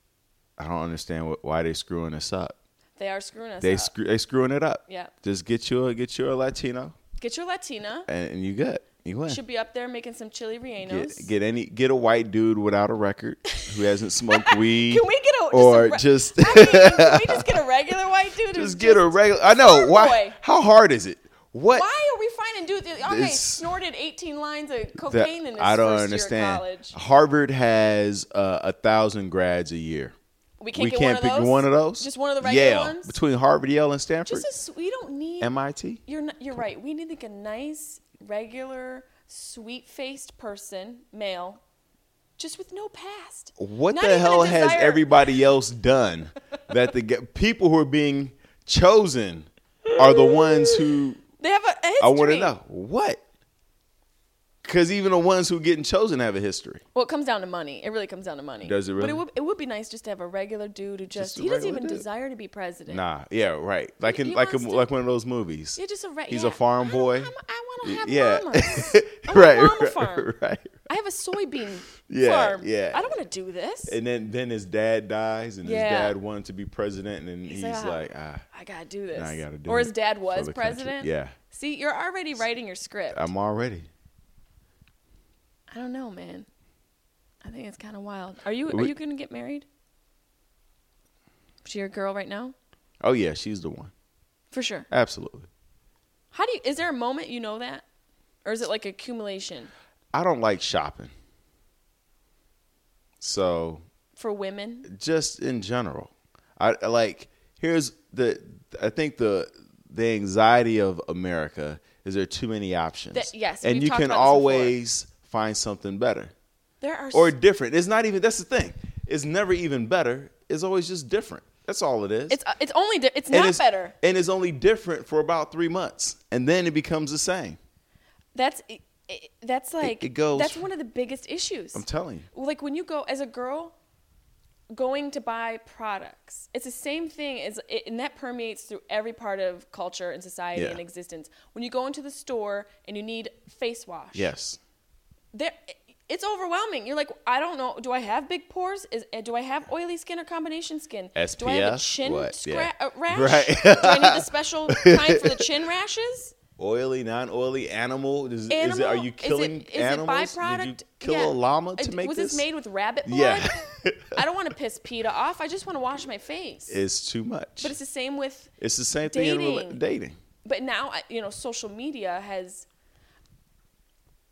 I don't understand what, why they're screwing us up. they are screwing us They up. screw, they screwing it up. Yeah. Just get you a get you a Latino, Get your Latina. and, and you good. You win. Should be up there making some chili rellenos. Get, get any get a white dude without a record who hasn't smoked weed. Can we get a or just? A, re- just I mean, can we just get a regular white dude? just get a regular? I know why. boy? How hard is it? What? Why are we finding dudes? Okay, It's- snorted 18 lines of that- cocaine in his I don't first understand. year of college. Harvard has uh, a thousand grads a year. We can't we get can't one of pick one of those. Just one of the regular Yale ones. between Harvard, Yale, and Stanford. Just a, we don't need. MIT. You're not, you're right. We need like a nice, regular, sweet-faced person, male, just with no past. What Not the hell has everybody else done that the people who are being chosen are the ones who They have a, a history. I want to know what? Because even the ones who getting chosen have a history. Well, it comes down to money. It really comes down to money. Does it really? But it would it would be nice just to have a regular dude who just, Just a he doesn't regular even dude. desire to be president. Nah, yeah, right. Like in He like a, wants to- like one of those movies. Yeah, just a re- He's yeah. a farm I don't- boy. I'm- I want to have yeah, llamas. I want right, a llama right, farm. right. I have a soybean Yeah, farm. yeah. I don't want to do this. And then then his dad dies, and Yeah. his dad wanted to be president, and then he's, like, "Ah, like, ah, I gotta do this. Now I gotta do or it his dad for was the country. president. Yeah. See, you're already writing your script. I'm already. I don't know, man. I think it's kind of wild. Are you are We- you gonna get married? Is she your girl right now? Oh yeah, she's the one. For sure. Absolutely. How do you? Is there a moment you know that, or is it like accumulation I don't like shopping. So for women? just in general, I like. Here's the. I think the the anxiety of America is there are too many options. That- yes, and you can always find something better There are or different. It's not even. That's the thing. It's never even better. It's always just different. That's all it is. It's uh, it's only di- it's and not it's, better. And it's only different for about three months, and then it becomes the same. That's it, it- that's like it goes- that's one of the biggest issues. I'm telling you. like when you go as a girl going to buy products it's the same thing as it, and that permeates through every part of culture and society Yeah. and existence when you go into the store and you need face wash Yes. There it's overwhelming you're like i don't know do i have big pores is uh, do i have oily skin or combination skin do i have a SPF? chin What? scra- Yeah. uh, rash Right. do i need the special kind for the chin rashes Oily, non-oily, animal. Is, is it, Animal? are you Is it- killing is it animals? Did you byproduct? kill Yeah. a llama to Uh, make was this? this made with rabbit blood? Yeah. I don't want to piss PETA off. I just want to wash my face. it's too much. but it's the same with. It's the same thing in dating. dating. But now, you know, social media has.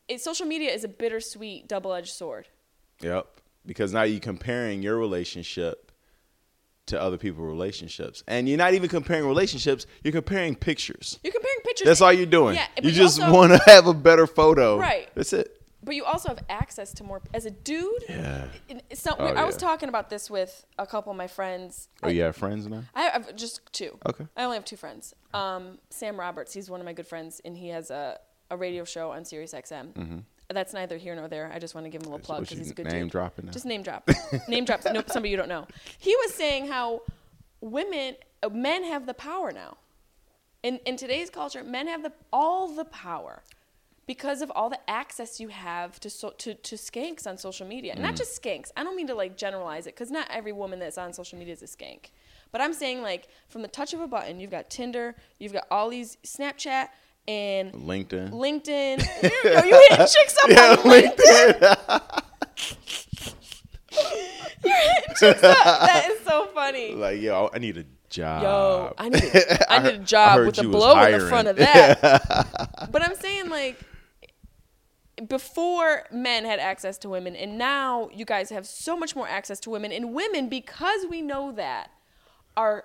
It, social media is a bittersweet double-edged sword. Yep. Because now you're comparing your relationship to other people's relationships. And you're not even comparing relationships, you're comparing pictures. You're comparing pictures. That's all you're doing. Yeah, but you just want to have a better photo. Right. That's it. But you also have access to more as a dude. Yeah. not, Oh, I was talking about this with a couple of my friends. Oh, you have friends now? I have just two. Okay. I only have two friends. Um, Sam Roberts, he's one of my good friends, and he has a, a radio show on Sirius XM. That's neither here nor there. I just want to give him a little plug because he's a good name dude. dropping now? Just name drop. name drop. Nope, somebody you don't know. He was saying how women, uh, men have the power now. In in today's culture, men have the all the power because of all the access you have to so, to to skanks on social media. Mm. Not just skanks. I don't mean to like generalize it because not every woman that's on social media is a skank. But I'm saying like from the touch of a button, you've got Tinder, you've got all these Snapchat and LinkedIn. LinkedIn. Yo, you hitting chicks up on LinkedIn? You're hitting chicks up. That is so funny. Like, yo, I need a job. Yo, I need a, I need a job with a you blow in the front of that. but I'm saying like before men had access to women and now you guys have so much more access to women and women because we know that are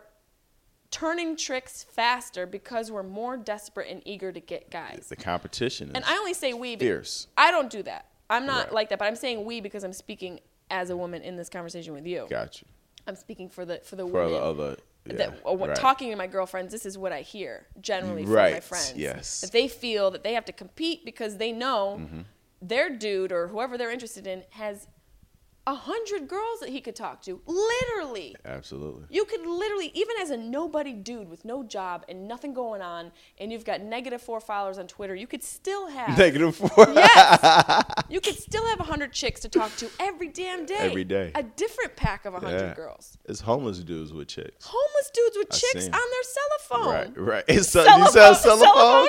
turning tricks faster because we're more desperate and eager to get guys. the competition is And I only say we fierce. I don't do that. I'm not Right. like that, but I'm saying we because I'm speaking as a woman in this conversation with you. Got you. I'm speaking for the for the For women the other. Yeah, that uh, right. talking to my girlfriends, this is what I hear generally from my friends. yes. That they feel that they have to compete because they know Mm-hmm. their dude or whoever they're interested in has a hundred girls that he could talk to. Literally. Absolutely. You could literally, even as a nobody dude with no job and nothing going on, and you've got negative four followers on Twitter, you could still have Negative four. Yes. you could still have a 100 chicks to talk to every damn day. Every day. A different pack of a 100 Yeah. girls. It's homeless dudes with chicks. Homeless dudes with I chicks on their cell phone. Right, right. It's so, you Cellophane- cellophane?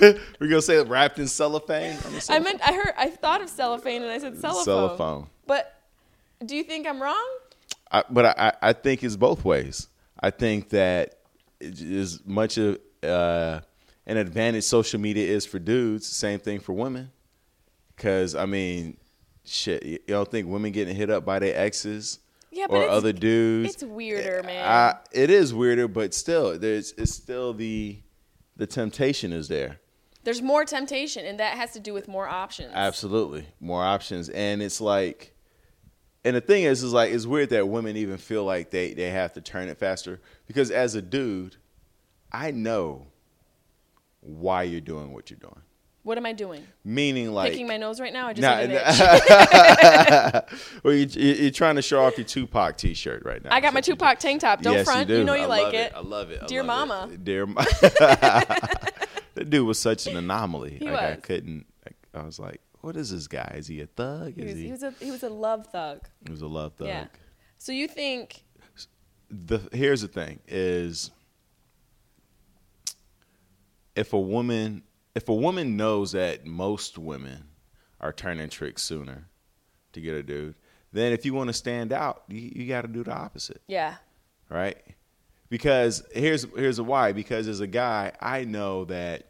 We're gonna say wrapped in cellophane. I meant I heard I thought of cellophane and I said cellophane. Cellophane. But do you think I'm wrong? I, but I, I think it's both ways. I think that as much of uh, an advantage social media is for dudes, same thing for women. Because I mean, shit, you don't think women getting hit up by their exes Yeah, or other dudes? it's weirder, man. I, it is weirder, but still, there's it's still the the temptation is there. There's more temptation and that has to do with more options. Absolutely, more options, and it's like, and the thing is, is like it's weird that women even feel like they they have to turn it faster because as a dude, I know why you're doing what you're doing. What am I doing? Meaning, like, Picking my nose right now? I just Nah, an nah. itch. well, you, you- you're trying to show off your Tupac T-shirt right now. I got my what you Tupac tank top. do. Don't yes, front. You, do. know you I like love it. I love it. I Dear love mama. It. Dear mama. that dude was such an anomaly. He like I couldn't. I was like, what is this guy? Is he a thug? He Is was, he? he was a he was a love thug. He was a love thug. Yeah. So you think The here's the thing: is if a woman if a woman knows that most women are turning tricks sooner to get a dude, then if you want to stand out, you, you got to do the opposite, yeah. right? Because here's here's why. Because as a guy, I know that.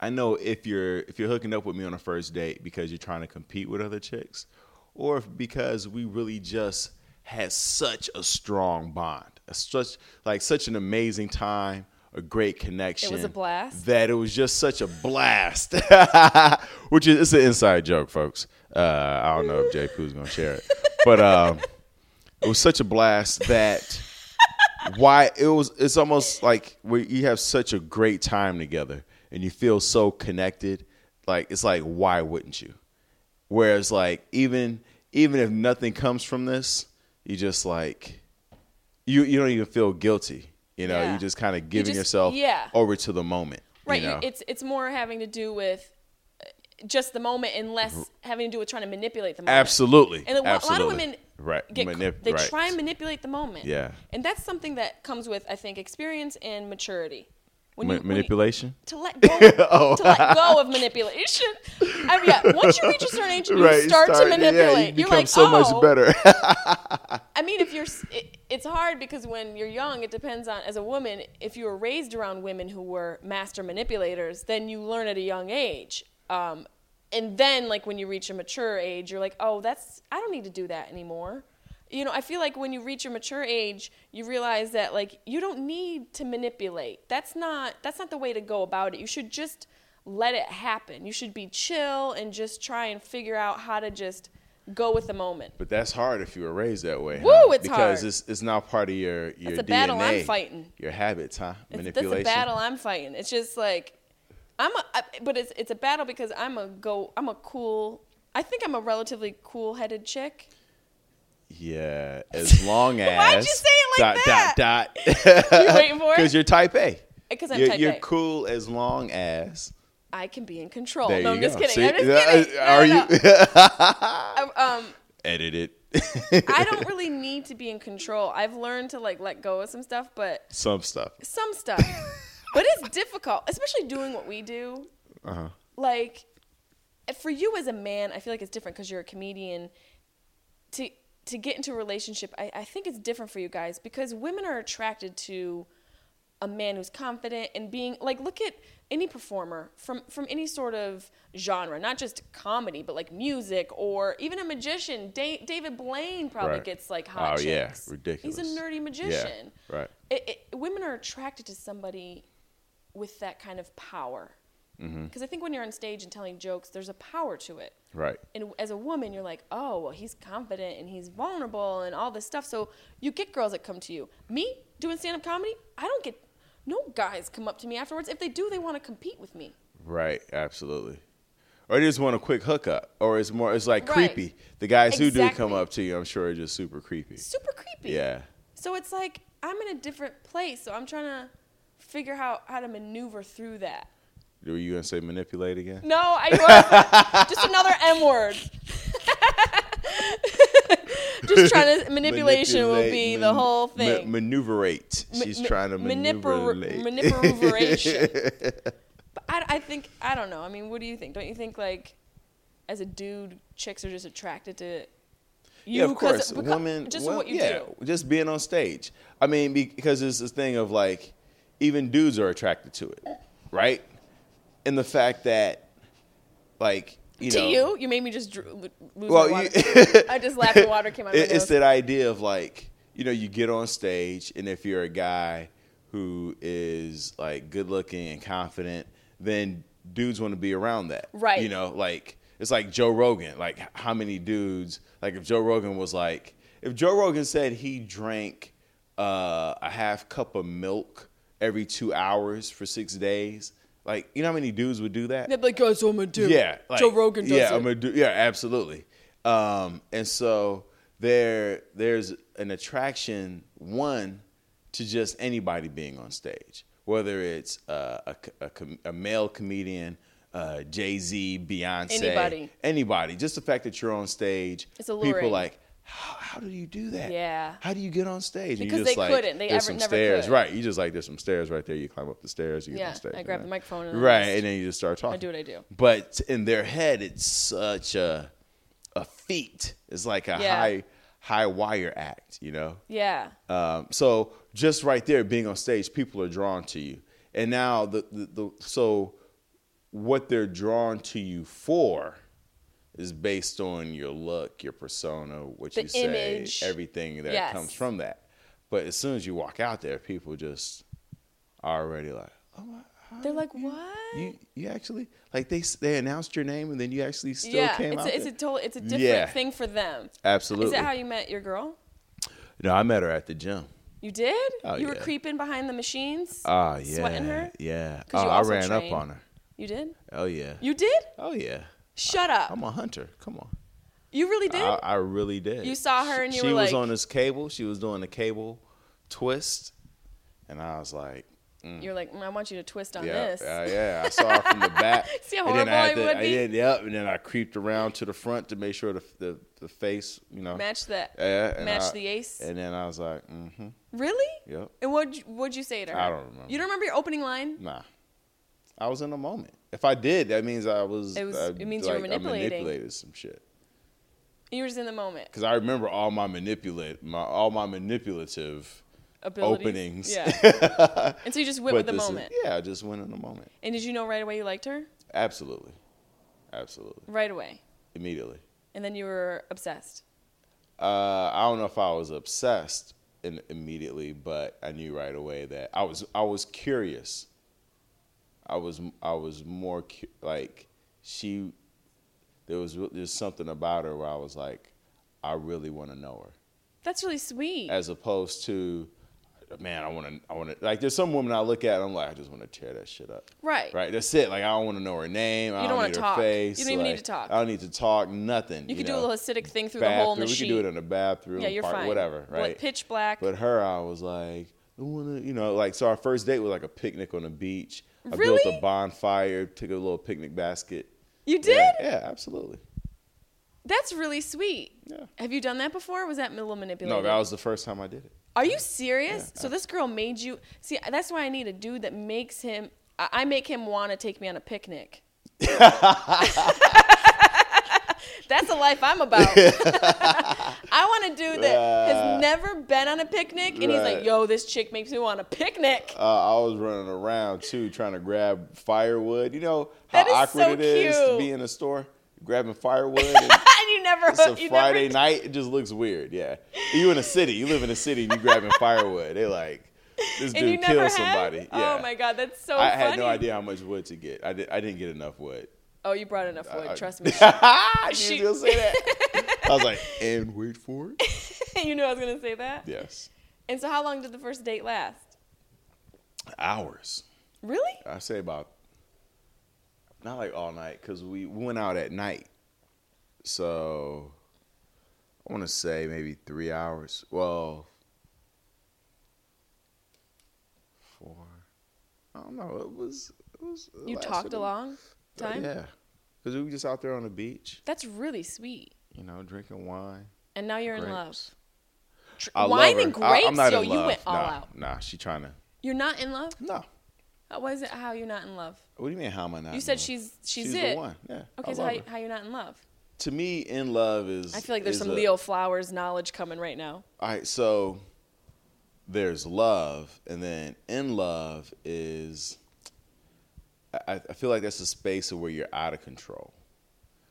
I know if you're if you're hooking up with me on a first date because you're trying to compete with other chicks, or if because we really just had such a strong bond, a such like such an amazing time, a great connection. It was a blast. That it was just such a blast, which is it's an inside joke, folks. Uh, I don't know if Jay Pooh's gonna share it, but um, it was such a blast that why it was it's almost like where you have such a great time together and you feel so connected like it's like why wouldn't you whereas like even even if nothing comes from this you just like you you don't even feel guilty you know Yeah. you just kind of giving just- yourself yeah. over to the moment Right. you you know? it's it's more having to do with uh, just the moment and less having to do with trying to manipulate the moment. absolutely And a, a lot of women right get Manip- they right. try and manipulate the moment. Yeah. And that's something that comes with I think experience and maturity. When Ma- you, when you- manipulation to let go Oh. to let go of manipulation. I mean, yeah, once you reach a certain age, you right start, to yeah, manipulate. you You're become like, so oh, much better I mean, if you're, it, it's hard because when you're young, it depends on, as a woman, if you were raised around women who were master manipulators, then you learn at a young age. Um, and then, like, when you reach a mature age, you're like, oh, that's, I don't need to do that anymore. You know, I feel like when you reach a mature age, you realize that, like, you don't need to manipulate. That's not, that's not the way to go about it. You should just let it happen. You should be chill and just try and figure out how to just go with the moment. But that's hard if you were raised that way. Woo, huh? it's because hard. it's it's not part of your your That's a DNA, battle I'm fighting. Your habits, huh? It's, that's Manipulation. a battle I'm fighting. It's just like I'm a, I, but it's it's a battle because I'm a go. I'm a cool. I think I'm a relatively cool-headed chick. Yeah, as long as. Why'd you say it like dot, Dot dot. You waiting for it? Because you're type A. Because I'm you're, type you're A. cool as long as. I can be in control. There no, I'm just? I'm just Uh, kidding. No, Are no, you? no. um, Edit it. I don't really need to be in control. I've learned to like let go of some stuff, but Some stuff. some stuff. But it's difficult, especially doing what we do. Uh-huh. Like, for you as a man, I feel like it's different because you're a comedian. To to get into a relationship, I, I think it's different for you guys because women are attracted to a man who's confident and being like look at any performer from from any sort of genre not just comedy but like music or even a magician da- david blaine probably Right. gets like hot Oh, yeah. Ridiculous. he's a nerdy magician Yeah, right. it, it, women are attracted to somebody with that kind of power Mm-hmm. because i think when you're on stage and telling jokes there's a power to it Right. and as a woman you're like oh well he's confident and he's vulnerable and all this stuff so you get girls that come to you me doing stand-up comedy i don't get no guys come up to me afterwards if they do they want to compete with me Right. Absolutely. Or they just want a quick hookup, or it's more. It's like Right. creepy. The guys who do come up to you, I'm sure, are just super creepy. super creepy Yeah. so it's like i'm in a different place so i'm trying to figure out how to maneuver through that Were you gonna say manipulate again? no i was just another m word just trying to manipulation will be the man- whole ma- thing maneuverate. She's Ma- trying to manipulate. manipulation. But I, I think I don't know. I mean, what do you think? Don't you think like, as a dude, chicks are just attracted to you? yeah, of course. because- Women, just well, what you yeah, do. just being on stage. I mean, because it's this thing of like, even dudes are attracted to it, right? And the fact that, like, you know to know, you, you made me just dr- lose Well, my you- I just laughed. The water came out. Of my It- it's that idea of like you know you get on stage and if you're a guy who is like good looking and confident then dudes want to be around that Right. you know like it's like joe rogan like how many dudes like if joe rogan was like if joe rogan said he drank uh, a half cup of milk every two hours for six days like you know how many dudes would do that They'd be like, guys, I'm a dude. yeah, like, Joe Rogan does yeah, it. I'm gonna do. Yeah, absolutely. Um, and so there, there's an attraction one to just anybody being on stage, whether it's uh, a, co- a, com- a male comedian, uh, Jay Z, Beyonce, Anybody. anybody. Just the fact that you're on stage, It's people like. How, how do you do that? Yeah. How do you get on stage? Because you just they like, couldn't. They there's ever- some never stairs, could. right? You just like there's some stairs right there. You climb up the stairs. You get Yeah, on stage. I you grab know? the microphone and right, and then you just start talking. I do what I do. But in their head, it's such a a feat. It's like a Yeah. high high wire act, you know. Yeah. Um, so just right there, being on stage, people are drawn to you, and now the, the, the so what they're drawn to you for is based on your look, your persona, what The you say, image. everything that Yes. comes from that. But as soon as you walk out there, people just are already like, oh my. how They're did like, you- what? You you actually like they they announced your name and then you actually still yeah. came It's out. a, it's there? a total. It's a different Yeah. thing for them. Absolutely. Is that how you met your girl? No, I met her at the gym. You did? Oh, you were yeah. creeping behind the machines? Ah, yeah. Sweating her? Yeah. 'Cause Oh, you I also ran train. up on her. You did? Oh yeah. You did? Oh yeah. Shut up. I'm a hunter. Come on. you really did? I, I really did. You saw her and you were like. she was on this cable. She was doing the cable twist, and I was like, You're like, "Mm, I want you to twist on yeah, this. yeah, yeah. I saw her from the back. See how and then I horrible had I to, I did, yep. And then I creeped around to the front to make sure the the, the face, you know, Match that. Yeah, match I- the ace. And then I was like, mm-hmm, really? yep. And what'd you, what'd you say to her? I don't remember. You don't remember your opening line? Nah. I was in the moment. If I did, that means I was. It was- I- it means you were manipulating. I manipulated some shit. You were just in the moment. Because I remember all my manipulate, my all my manipulative Abilities. openings. Yeah. and so you just went with the this is- moment. yeah, I just went in the moment. And did you know right away you liked her? Absolutely, absolutely, Right away. immediately. And then you were obsessed. Uh, I don't know if I was obsessed in, immediately, but I knew right away that I was. I was curious. I was. I was more like she. There was re- there's something about her where I was like, I really want to know her, That's really sweet. as opposed to, man, I want to. I want to. Like, there's some women I look at, and I'm like, I just want to tear that shit up. right. Right, that's it. Like I don't want to know her name. I You don't don't, wanna need her talk. You face. don't even need to talk. I don't need to talk. Nothing. You could do a little acidic thing through the hole in the bathroom. sheet. We could do it in the bathroom. yeah, you're park, fine. Whatever, right? Pitch black. But her, I was like, I wanna, you know, like so. Our first date was like a picnic on the beach. I built a bonfire, took a little picnic basket. you did? Yeah, yeah, absolutely. That's really sweet. Yeah. Have you done that before? Was that a little manipulated? No, that was the first time I did it. Are you serious? Yeah. so this girl made you see. That's why I need a dude that makes him. I, I make him want to take me on a picnic. That's the life I'm about. I want a dude that has never been on a picnic, and he's like, "Yo, this chick makes me want a picnic." Uh, I was running around too, trying to grab firewood. You know how awkward so it is to be in a store grabbing firewood. And, you never. It's a you Friday never, night. It just looks weird. Yeah, you in a city. You live in a city. and You grabbing firewood. They like this dude killed had? somebody. Yeah. Oh my god, that's so I funny. had no idea how much wood to get. I did. I didn't get enough wood. Oh, you brought enough wood. I- trust me. you She- was say that. I was like, and wait for it. you knew I was gonna say that. Yes, And so, how long did the first date last? hours. Really? I say about not like all night because we went out at night. So I want to say maybe three hours. Well, four. I don't know. It was. It was. it You talked a long time. Yeah, because we were just out there on the beach, That's really sweet. you know, drinking wine. And now you're in love. Tr- I love Wine her. and I- grapes, I'm not yo, in you love. went all nah, out. Nah, she trying to. You're not in love. No. What is it? How you're not in love? What do you mean? How am I not? You in said love? she's she's, she's it. the one. Yeah. Okay, I so love how, her. how you're not in love? to me, in love is. I feel like there's some a- Leo Flowers knowledge coming right now. All right, so there's love, and then in love is. I, I feel like that's a space of where you're out of control,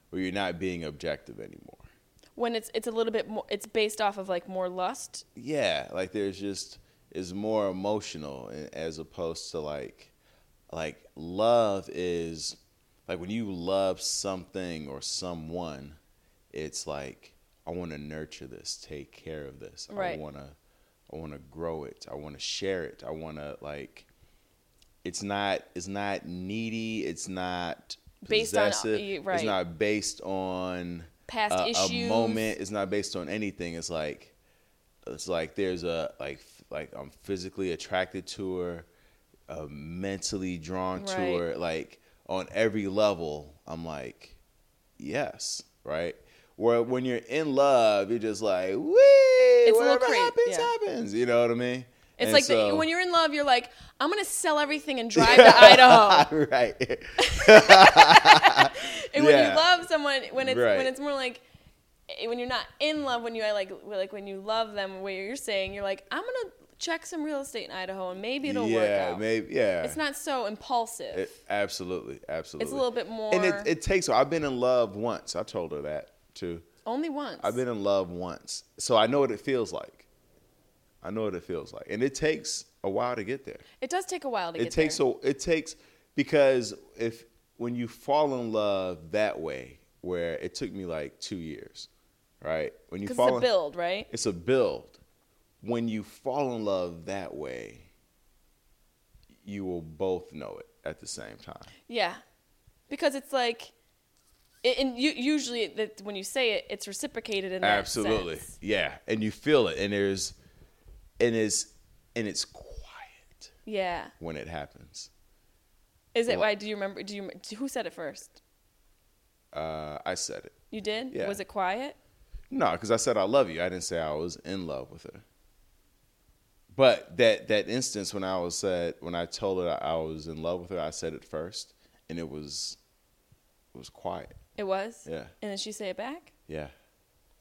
where you're not being objective anymore. When it's it's a little bit more. It's based off of like more lust. Yeah, like there's just is more emotional as opposed to like like love is like when you love something or someone, it's like I want to nurture this, take care of this. Right. I want to I want to grow it. I want to share it. I want to like it's not it's not needy, it's not Based on- possessive. y- right. It's not based on Past a, a moment. It's not based on anything. It's like it's like there's a like like I'm physically attracted to her, uh, mentally drawn to her. Like on every level, I'm like, yes, right. Where when you're in love, you're just like, wee, It's whatever happens, yeah. happens. You know what I mean? It's And like so- the, when you're in love, you're like, I'm gonna sell everything and drive to Idaho. right. And when you love someone, when it's Right. when it's more like eh, when you're not in love, when you like like when you love them, where you're saying you're like, I'm gonna check some real estate in Idaho and maybe it'll work yeah, out. maybe. Yeah. It's not so impulsive. It, absolutely, absolutely. It's a little bit more. And it, it takes. I've been in love once. I told her that too. only once. I've been in love once, so I know what it feels like. I know what it feels like, and it takes a while to get there. it does take a while to It get there. It takes a. It takes because if when you fall in love that way, where it took me like two years, right? When you fall it's a in- build, right? it's a build when you fall in love that way, you will both know it at the same time. Yeah, because it's like, it, and you, usually that when you say it, it's reciprocated in that Absolutely. Yeah. And you feel it and there's and it's and it's quiet Yeah. when it happens. Is it? Well- Why do you remember? Do you? Who said it first? Uh, I said it. You did. Yeah. Was it quiet? No, because I said I love you. I didn't say I was in love with her. But that that instance when I was said when I told her I was in love with her, I said it first, and it was it was quiet. It was. Yeah, And then she say it back, yeah.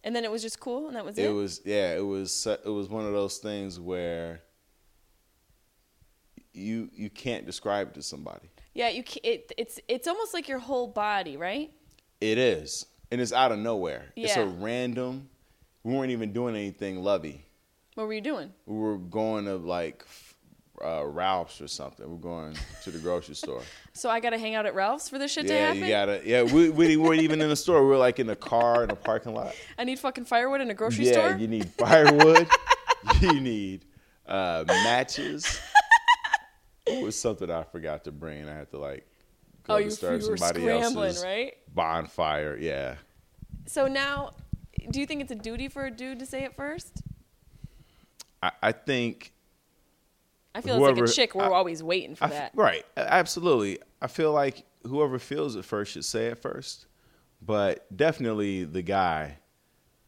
And then it was just cool, and that was it. It was yeah. It was it was one of those things where you you can't describe it to somebody. yeah. You. It. It's. It's almost like your whole body, right? It is, and it's out of nowhere. Yeah. It's a random. We weren't even doing anything lovey. What were you doing? we were going to like uh, Ralph's or something. We're going to the grocery store. So I got to hang out at Ralph's for this shit to happen. yeah, you gotta. Yeah, we, we weren't even in the store. We were like in the car in a parking lot. I need fucking firewood in a grocery yeah, store. you need firewood. you need uh, matches. It was something I forgot to bring. I had to like go oh, to you, start you somebody scrambling, else's right? bonfire. Yeah. So now, do you think it's a duty for a dude to say it first? I, I think I feel it's like a chick. We're I- always waiting for I that. Right. Absolutely. I feel like whoever feels it first should say it first, but definitely the guy,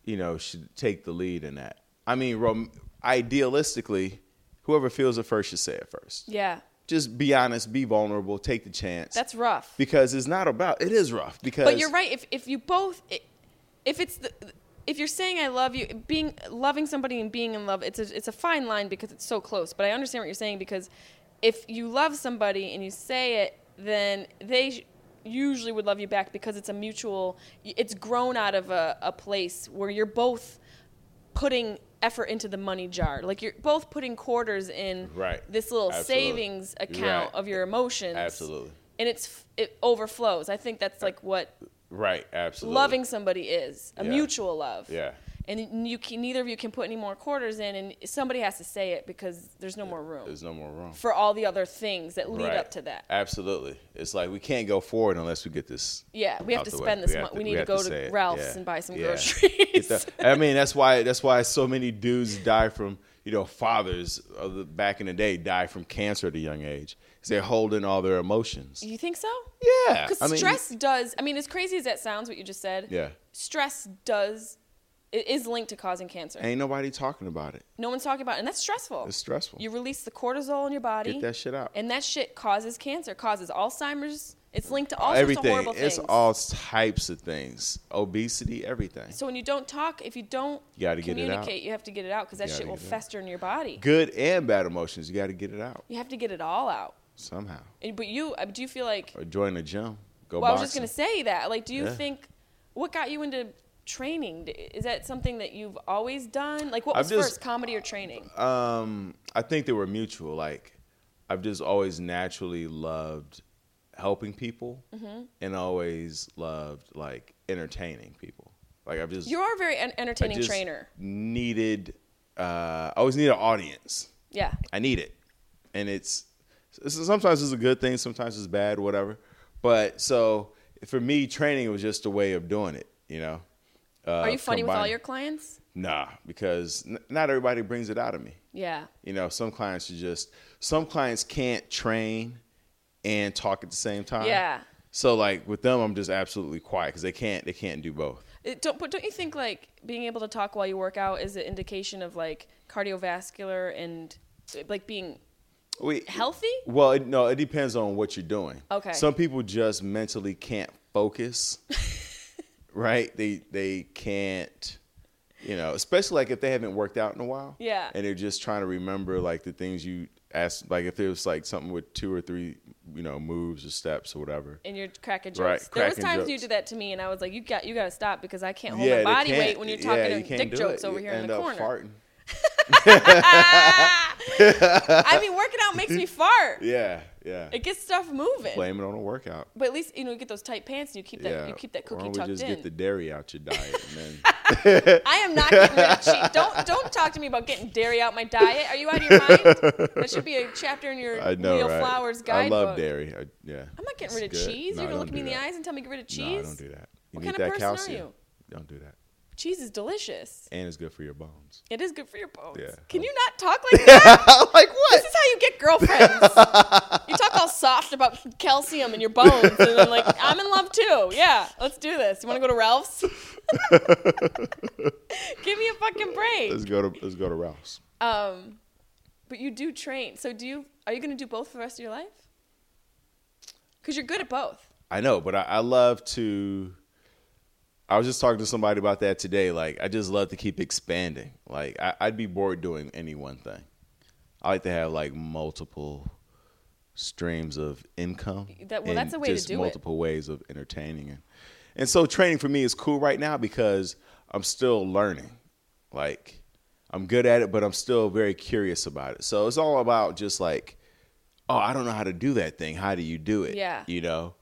you know, should take the lead in that. I mean, rom- idealistically, whoever feels it first should say it first. Yeah, Just be honest, be vulnerable, take the chance. that's rough. because it's not about. It is rough because. But you're right. If if you both, if it's the, if you're saying I love you, being loving somebody and being in love, it's a it's a fine line because it's so close. But I understand what you're saying because if you love somebody and you say it, then they sh- usually would love you back because it's a mutual. It's grown out of a, a place where you're both putting effort into the money jar. Like you're both putting quarters in Right. this little Absolutely. savings account right. of your emotions. Absolutely. And it's it overflows. I think that's uh, like what Right. Absolutely. loving somebody is a Yeah. mutual love. Yeah. And you can, neither of you can put any more quarters in, and somebody has to say it because there's no more room There's no more room. for all the other things that lead Right. up to that. Absolutely. It's like we can't go forward unless we get this Yeah, we have to the way. spend this money. We need to go say to. Ralph's Yeah. and buy some Yeah. groceries. The- I mean, that's why that's why so many dudes die from you know fathers of the back in the day die from cancer at a young age they're holding all their emotions. you think so? Yeah, Because I mean, stress does. I mean, as crazy as that sounds, what you just said. Yeah, Stress does. It is linked to causing cancer. ain't nobody talking about it. no one's talking about, it, and that's stressful. It's stressful. You release the cortisol in your body. Get that shit out. And that shit causes cancer, causes Alzheimer's. It's linked to all sorts of horrible things. everything. It's all types of things. Obesity, everything. so when you don't talk, if you don't You gotta get it out. communicate, you have to get it out because that shit will fester in your body. Good and bad emotions. You got to get it out You have to get it all out. Somehow. And- But you, uh, do you feel like? Or join the gym. Go Well, I was just gonna say that. Like, do you Yeah. think what got you into training? Is that something that you've always done? Like, what was just- first, comedy or training? Um, I think they were mutual. Like, I've just always naturally loved helping people, Mm-hmm. and always loved like entertaining people. Like I've just You are a very entertaining just trainer. Needed, uh, I always need an audience. Yeah. I need it, and it's sometimes it's a good thing, sometimes it's bad, whatever. But so for me, training was just a way of doing it. You know. Uh, Are you funny with all your clients? Nah, because n- not everybody brings it out of me. Yeah. You know, some clients are just some clients can't train and talk at the same time. Yeah. So like with them, I'm just absolutely quiet because they can't they can't do both. It, don't, but don't you think like being able to talk while you work out is an indication of like cardiovascular and like being We healthy? Well, it, no, it depends on what you're doing. Okay. Some people just mentally can't focus. right? They they can't. You know, especially like if they haven't worked out in a while. Yeah. And they're just trying to remember like the things you asked. Like if it was like something with two or three, you know, moves or steps or whatever. And you're cracking jokes. Right, there was times you jokes. did that to me, and I was like, "You got, you got to stop because I can't hold yeah, my body weight when you're talking yeah, you dick jokes it. over You here in the corner." Farting. I mean, working out makes me fart. Yeah, Yeah. It gets stuff moving. Blame it on a workout. But at least you know you get those tight pants and you keep that yeah. you keep that cookie don't we tucked just in. get the dairy out your diet then I am not getting rid of cheese. Don't don't talk to me about getting dairy out my diet. Are you out of your mind? That should be a chapter in your I know, Neil right? Flowers I love dairy. I, yeah. I'm not getting rid of good. cheese. No, You're gonna look me in do the eyes and tell me to get rid of cheese? No, don't do that. You What need kind of that person are calcium. you? Don't do that. Cheese is delicious. And it's good for your bones. It is good for your bones. Yeah. Can you not talk like that? like what? This is how you get girlfriends. you talk all soft about calcium in your bones, and then like, I'm in love too. Yeah, let's do this. You want to go to Ralph's? Give me a fucking break. Let's go to let's go to Ralph's. Um, but you do train. So do you? Are you going to do both for the rest of your life? Because you're good at both. I know, but I, I love to. I was just talking to somebody about that today. Like, I just love to keep expanding. Like, I, I'd be bored doing any one thing. I like to have like multiple streams of income. That- well, that's a way to do it. multiple ways of entertaining and and so training for me is cool right now because I'm still learning. Like, I'm good at it, but I'm still very curious about it. So it's all about just like, oh, I don't know how to do that thing. How do you do it? Yeah. You know?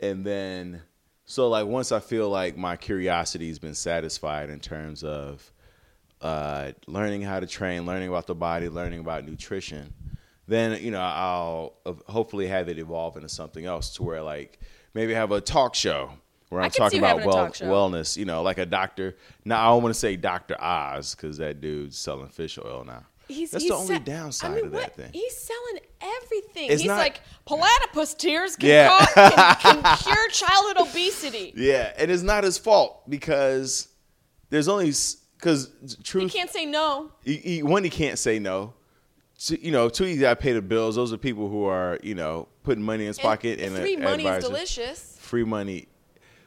And then, so like once I feel like my curiosity's been satisfied in terms of uh, learning how to train, learning about the body, learning about nutrition, then, you know, I'll hopefully have it evolve into something else to where like maybe have a talk show where I'm talking about well, wellness, you know, like a doctor. Now, I don't want to say Dr. Oz because that dude's selling fish oil now. He's, That's he's the only se- downside I mean, of what? that thing. He's selling everything. It's he's not- like platypus tears can, Yeah. ca- can, can cure childhood obesity. Yeah, and it's not his fault because there's only because truth. He can't say no. he, he, one, he can't say no. Two, you know, two, you got to pay the bills. Those are people who are you know putting money in his pocket and, free money is delicious. Free money,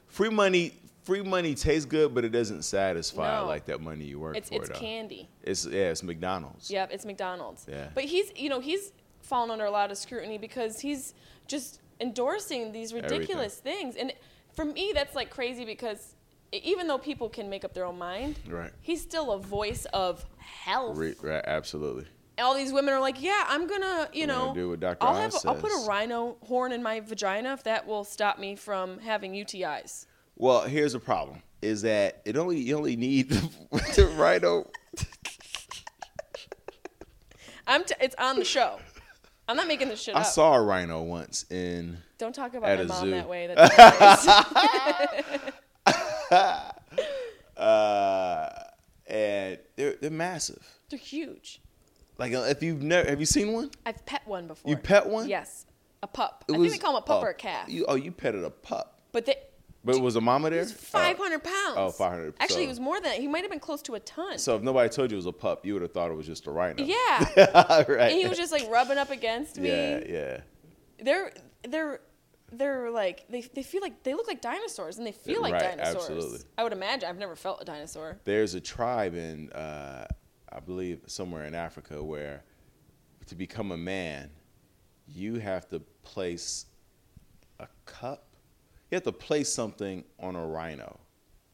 free money, free money tastes good, but it doesn't satisfy No. like that money you work It's for. it's though. candy. It's yeah, it's McDonald's. Yep, it's McDonald's. Yeah. But he's, you know, he's fallen under a lot of scrutiny because he's just endorsing these ridiculous things. And for me, that's like crazy because even though people can make up their own mind, Right. he's still a voice of health. Re- right, absolutely. all these women are like, yeah, I'm gonna, you I'm know, gonna do what Dr. I'll have, a, I'll put a rhino horn in my vagina if that will stop me from having UTIs. Well, here's the problem: is that it only you only need the rhino. I'm, t- it's on the show. I'm not making this shit I up. saw a rhino once in Don't talk about at my a mom zoo. that way. That's uh, and they're they're massive. They're huge. Like uh, if you've never have you seen one? I've pet one before. You pet one? Yes, a pup. It I think they call them a pup or a calf. You, oh, you petted a pup, but they, but was a mama there? he was 500 pounds. Oh, 500, Actually, so- he was more than that. He might have been close to a ton. So if nobody told you it was a pup, you would have thought it was just a rhino. yeah. right. and he was just like rubbing up against me. yeah, yeah. they're they're they're like they, they feel like they look like dinosaurs and they feel like Right, dinosaurs. absolutely. I would imagine. I've never felt a dinosaur. There's a tribe in, uh, I believe, somewhere in Africa where to become a man, you have to place a cup. You have to place something on a rhino,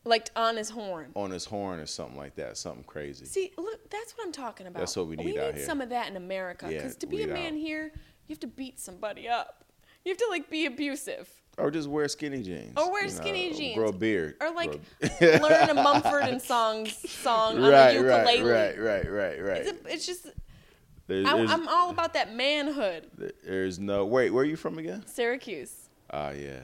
Like on his horn. on his horn or something like that, something crazy. See, look, that's what I'm talking about. That's what we need We out need here. some of that in America. Yeah, Because to be a man out. here, you have to beat somebody up. You have to like be abusive. Or just wear skinny jeans. Or wear know, skinny or jeans. Grow a beard. Or like learn a Mumford and Sons song on right, the right, ukulele. right, right, right, right. It's, a, it's just There's, I, I'm all about that manhood. there's no wait. Where are you from again? Syracuse. Ah, yeah.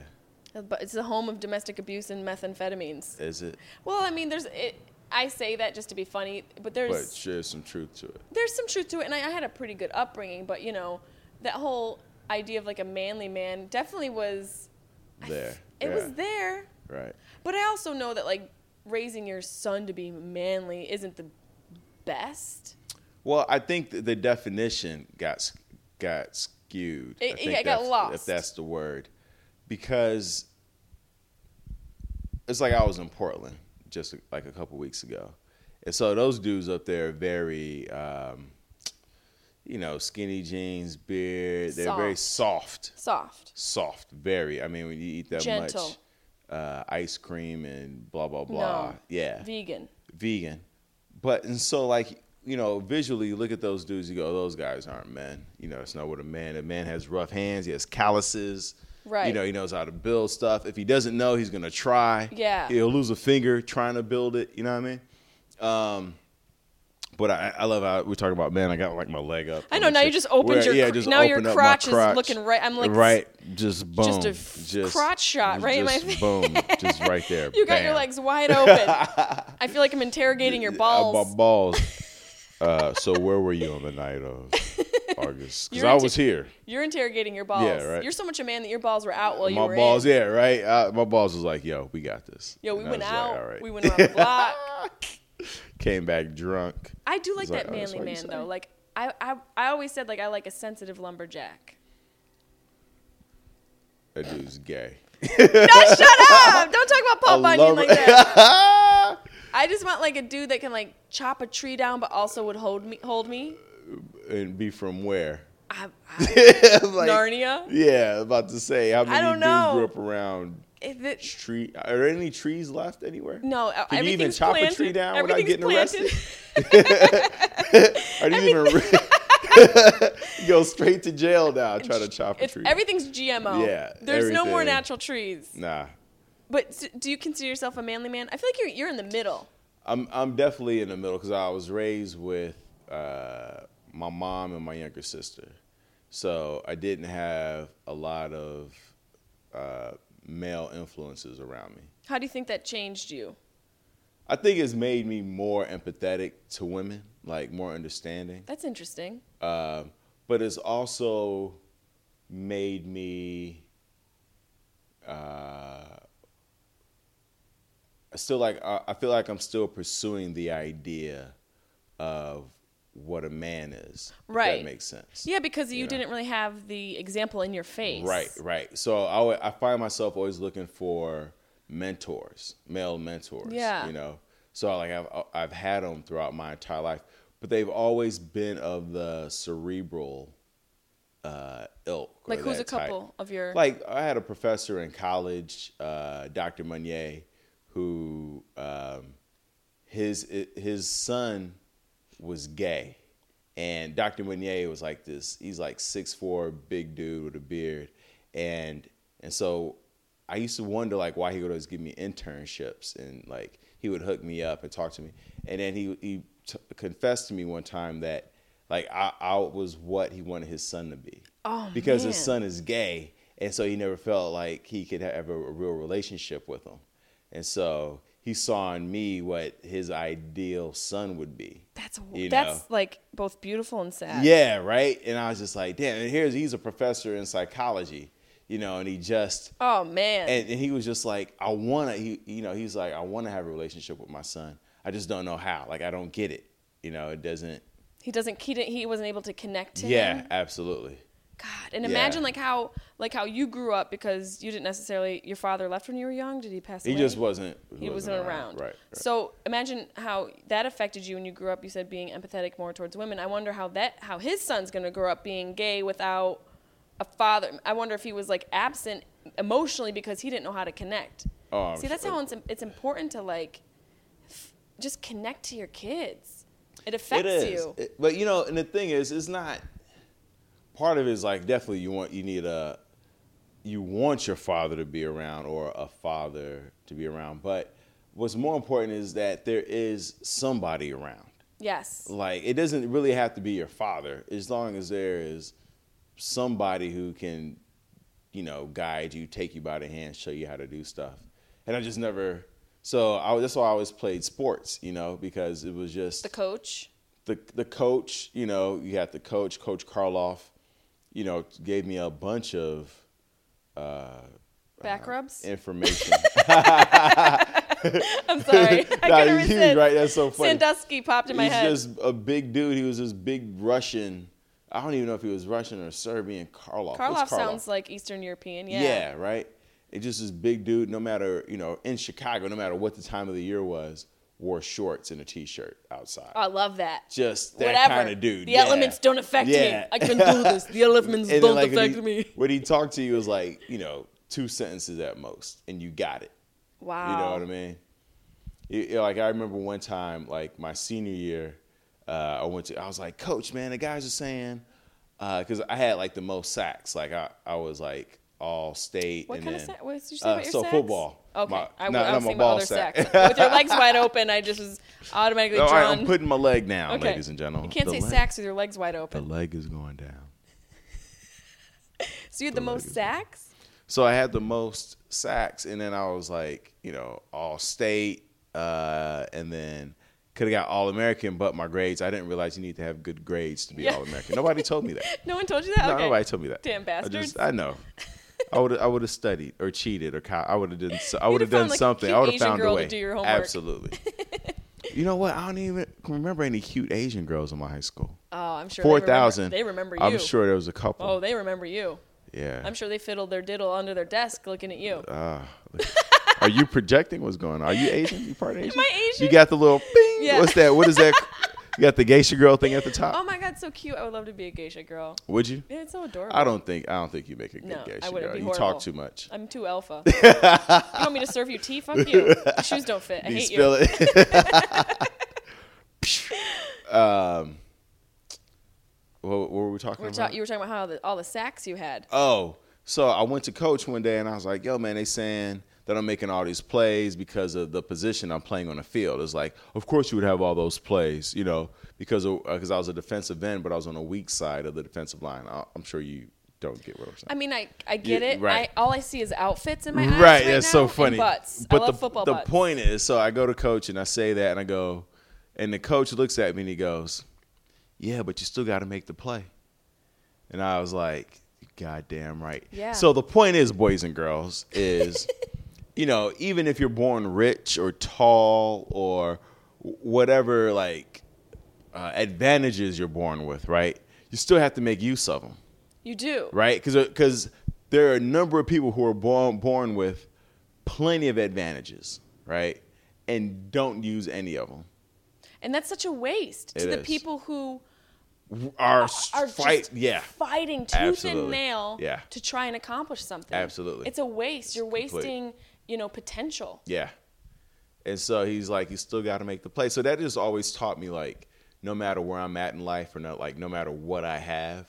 But it's the home of domestic abuse and methamphetamines. Is it? Well, I mean, there's it. I say that just to be funny, but there's But there's some truth to it. there's some truth to it, and I, I had a pretty good upbringing. But you know, that whole idea of like a manly man definitely was There. it yeah. was there. Right. But I also know that like raising your son to be manly isn't the best. Well, I think the definition got got skewed. It- I think yeah, it got lost. If that's the word, because it's like I was in Portland just like a couple weeks ago, and so those dudes up there are very, um, you know, skinny jeans, beard. They're very soft, Soft. soft, very. I mean, when you eat that Gentle. much uh, ice cream and blah blah blah, No. yeah, Vegan. vegan. But and so like you know, visually you look at those dudes, you go, those guys aren't men. You know, it's not what a man. A man has rough hands. He has calluses. You know, he knows how to build stuff. If he doesn't know, he's gonna try. Yeah. He'll lose a finger trying to build it. You know what I mean? Um, but I, I love how we talk about man. I got like my leg up. I know, now you just opened your cr- now your my crotch is looking right- I'm like, right, just boom, just a f- crotch shot right in my just face. boom, just right there. You got your legs wide open. I feel like I'm interrogating your Uh, balls. balls. Uh, so where were you on the night of August? Because You're I was here. You're interrogating your balls. Yeah, right. You're so much a man that your balls were out while you were. my balls, in. yeah, right. Uh, my balls was like, "Yo, we got this." Yo, we And went was like, out. We went around the block. Came back drunk. I do like like, that oh, that's manly you man though. Like I, I, I always said like I like a sensitive lumberjack. That dude's gay. no, shut up! Don't talk about Paul I Bunyan like that. I just want like a dude that can like chop a tree down, but also would hold me. Hold me. and be from where? I, I, Like, Narnia. Yeah, about to say how many don't dudes know. grew up around If it, tree? Are there any trees left anywhere? no, uh, Can you even chop planted. a tree down without getting planted. arrested? Are you even? you go straight to jail now. Try to chop a tree. everything's GMO. Yeah, There's no more natural trees. Nah, But do you consider yourself a manly man? I feel like you're you're in the middle. I'm I'm definitely in the middle because I was raised with uh, my mom and my younger sister, so I didn't have a lot of uh, male influences around me. How do you think that changed you? I think it's made me more empathetic to women, like more understanding. That's interesting. Um, but it's also made me uh, still like I I feel like I'm still pursuing the idea of what a man is. if Right. that makes sense. Yeah, because you know? didn't really have the example in your face. Right, right. So I, I find myself always looking for mentors, male mentors. Yeah. You know, so like I've I've had them throughout my entire life, but they've always been of the cerebral uh, ilk. Like who's a type. couple of your Like I had a professor in college, uh, Dr. Meunier, who um, his his son was gay, and Dr. Meunier was like this. He's like six four, big dude with a beard, and and so I used to wonder like why he would always give me internships and like he would hook me up and talk to me, and then he he t- confessed to me one time that like I, I was what he wanted his son to be Oh, because his son is gay, and so he never felt like he could have a, a real relationship with him, and so he saw in me what his ideal son would be. That's you that's know? like both beautiful and sad. Yeah, right. And I was just like, damn. And here's he's a professor in psychology, you know, and he just Oh man. and, and he was just like, I wanna, he, you know, he's like, I wanna have a relationship with my son. I just don't know how. Like, I don't get it. You know, it doesn't. he doesn't he didn't he wasn't able to connect to Yeah, him. absolutely. God. And Yeah. imagine like how like how you grew up because you didn't necessarily your father left when you were young. Did he pass away? He just wasn't. he wasn't around. Right. right. So imagine how that affected you when you grew up. You said being empathetic more towards women. I wonder how that how his son's gonna grow up being gay without a father. I wonder if he was like absent emotionally because he didn't know how to connect. Oh, See, that's sure. how it's, it's important to like f- just connect to your kids. It affects It is. you. It- but you know, and the thing is, it's not. Part of it is like definitely you want you need a, you want your father to be around or a father to be around. But what's more important is that there is somebody around. yes. Like it doesn't really have to be your father, as long as there is somebody who can, you know, guide you, take you by the hand, show you how to do stuff. And I just never. So I, that's why I always played sports, you know, because it was just The coach. the the coach, you know, you had the coach, Coach Karloff, you know, gave me a bunch of uh, Back rubs. information. I'm sorry. I Nah, was right. That's so funny. Sandusky popped in my He's head. He's just a big dude. He was this big Russian. I don't even know if he was Russian or Serbian. Karloff. Karloff Karloff? sounds like Eastern European. Yeah. yeah. right. It's just this big dude. No matter you know, in Chicago, no matter what the time of the year was, wore shorts and a t-shirt outside. Oh, I love that. just that Whatever. kind of dude. The yeah. elements don't affect Yeah. me. I can do this. The elements don't like, when affect he, me. When he talked to you, was like you know two sentences at most, and you got it. Wow. You know what I mean? It- it- like I remember one time, like my senior year, uh, I went to. I was like, Coach, man, the guys are saying because I had like the most sacks. Like I, I was like all state. What and kind then, of sack? What did you say uh, about your so sacks? football. Okay, My- I, not- I was my thinking about other sack. sacks. With your legs wide open, I just was automatically All drawn. right, I'm putting my leg down, okay. ladies and gentlemen. You can't The say leg- sacks with your legs wide open. The leg is going down. So you had the the most sacks? So I had the most sacks, and then I was like, you know, all state, uh, and then could have got all American, but my grades. I didn't realize you need to have good grades to be Yeah. all American. Nobody told me that. No one told you that? No, okay. nobody told me that. Damn I bastards. just, I know. I would, I would have studied or cheated or I would have done, so- I You'd have done like, something. I would have found a way. do your homework. Absolutely. you know what? I don't even remember any cute Asian girls in my high school. Oh, I'm sure. Four they remember- They remember you. I'm sure there was a couple. Oh, they remember you. yeah. I'm sure they fiddled their diddle under their desk looking at you. Ah, are you projecting? What's going on? Are you Asian? You part Asian? I Asian? You got the little bing. Yeah. What's that? What is that? You got the geisha girl thing at the top. Oh my god, so cute. I would love to be a geisha girl. Would you? Yeah, It's so adorable. I don't think. I don't think you make a good No, I geisha wouldn't girl. be You horrible. talk too much. I'm too alpha. you want me to serve you tea? Fuck you. Your shoes don't fit. I you hate spill you. it. um, what, what were we talking We're about? ta- you were talking about how the, all the sacks you had. Oh, so I went to coach one day and I was like, "Yo, man, they saying that I'm making all these plays because of the position I'm playing on the field." It's like, of course you would have all those plays, you know, because because uh, I was a defensive end, but I was on the weak side of the defensive line. I, I'm sure you don't get what I'm saying. I mean, I, I get Yeah, it. right. I, all I see is outfits in my eyes right, right that's now so funny. butts. But I love the football the butts. point is, so I go to coach and I say that, and I go, and the coach looks at me and he goes, "Yeah, but you still got to make the play." And I was like, "God damn right." Yeah. So the point is, boys and girls, is you know, even if you're born rich or tall or whatever, like uh, advantages you're born with, right? You still have to make use of them You do. right? Because because there are a number of people who are born born with plenty of advantages, right, and don't use any of them. And that's such a waste to It the people who Are, are fight? yeah, fighting tooth and nail Yeah. to try and accomplish something. Absolutely. It's a waste. You're complete. You know, potential. yeah. And so he's like, you still got to make the play. So that just always taught me like, no matter where I'm at in life or not, like no matter what I have,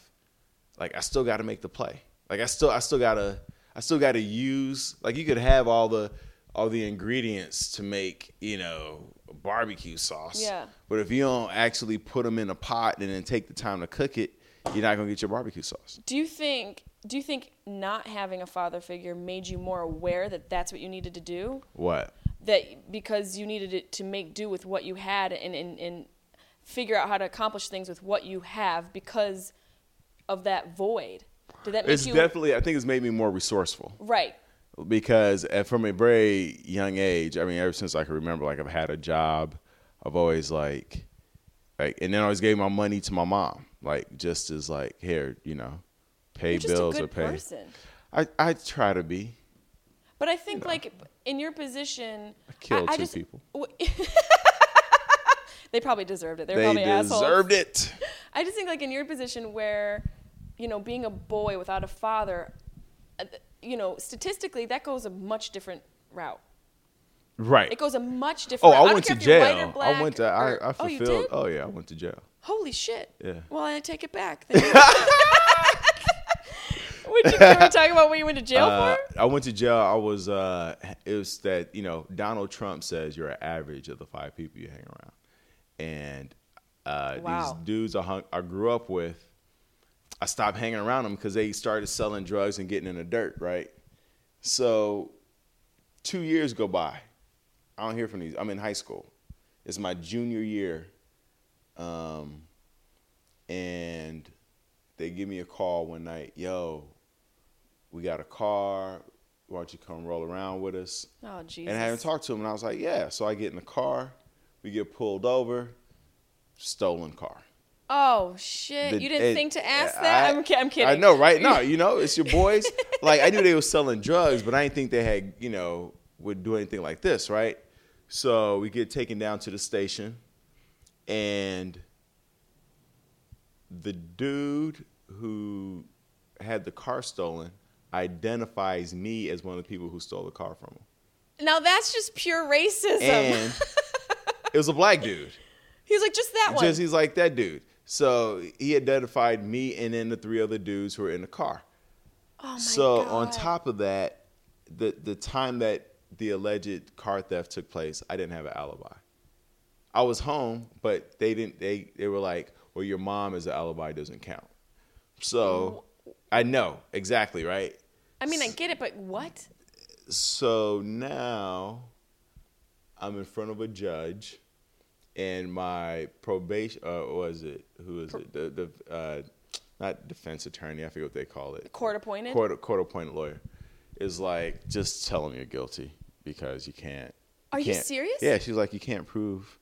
like I still got to make the play. Like I still, I still gotta, I still gotta use. Like you could have all the, all the ingredients to make, you know, barbecue sauce. Yeah. But if you don't actually put them in a pot and then take the time to cook it, you're not gonna get your barbecue sauce. Do you think do you think not having a father figure made you more aware that that's what you needed to do? What? That because you needed it to make do with what you had and, and, and figure out how to accomplish things with what you have because of that void. Did that make It's you definitely. I think it's made me more resourceful. right? because from a very young age, I mean, ever since I can remember, like I've had a job, I've always like, like, and then I always gave my money to my mom, like just as like, here, you know, pay You're just bills or pay. person. I I try to be. But I think like in your position, I killed I two just- people. w- they probably deserved it. They were They probably assholes. deserved it. I just think like in your position where, you know, being a boy without a father, uh, you know, statistically that goes a much different route. Right. It goes a much Oh, different. I route. don't went to care if you're white or jail. I went to. I, I oh, you fulfilled. did? Oh yeah, I went to jail. Holy shit. Yeah. Well, I take it back. Then. Would you ever talk about what you went to jail Uh, for? I went to jail. I was. Uh, it was that you know Donald Trump says you're an average of the five people you hang around, and uh, Wow. these dudes I, hung, I grew up with, I stopped hanging around them because they started selling drugs and getting in the dirt. Right. So, two years go by. I don't hear from these. I'm in high school. It's my junior year, um, and they give me a call one night. Yo, we got a car. Why don't you come roll around with us? Oh Jesus. And I haven't talked to him, and I was like, yeah. So I get in the car. We get pulled over. Stolen car. Oh shit! The- you didn't it- think to ask I- that? I'm, I'm kidding. I know, right? No, you know, it's your boys. like I knew they were selling drugs, but I didn't think they had, you know, would do anything like this, right? So we get taken down to the station, and the dude who had the car stolen identifies me as one of the people who stole the car from him. Now that's just pure racism. And it was a black dude. He's like just that one. Just he's like that dude. So he identified me and then the three other dudes who were in the car. oh my so God. on top of that, the the time that the alleged car theft took place, I didn't have an alibi. I was home, but they didn't. They they were like, "Well, your mom is an alibi doesn't count." So I know exactly right. I mean, I get it, but what? So now I'm in front of a judge, and my probation. Uh, was it? Who is it? The the uh, not defense attorney. I forget what they call it. Court appointed? Court court appointed lawyer is like just tell them you're guilty because you can't. Are you can't- serious? Yeah, she's like you can't prove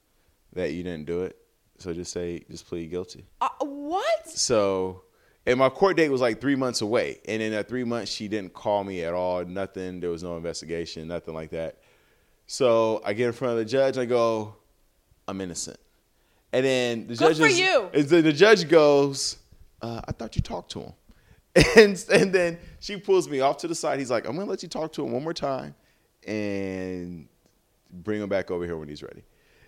that you didn't do it, so just say just plead guilty. Uh, what? So, and my court date was like three months away. And in that three months, she didn't call me at all. Nothing. There was no investigation. Nothing like that. So I get in front of the judge. And I go, I'm innocent. And then the Good judge for is- you. and the judge goes, uh, I thought you talked to him. And and then she pulls me off to the side. He's like, I'm gonna let you talk to him one more time, and bring him back over here when he's ready.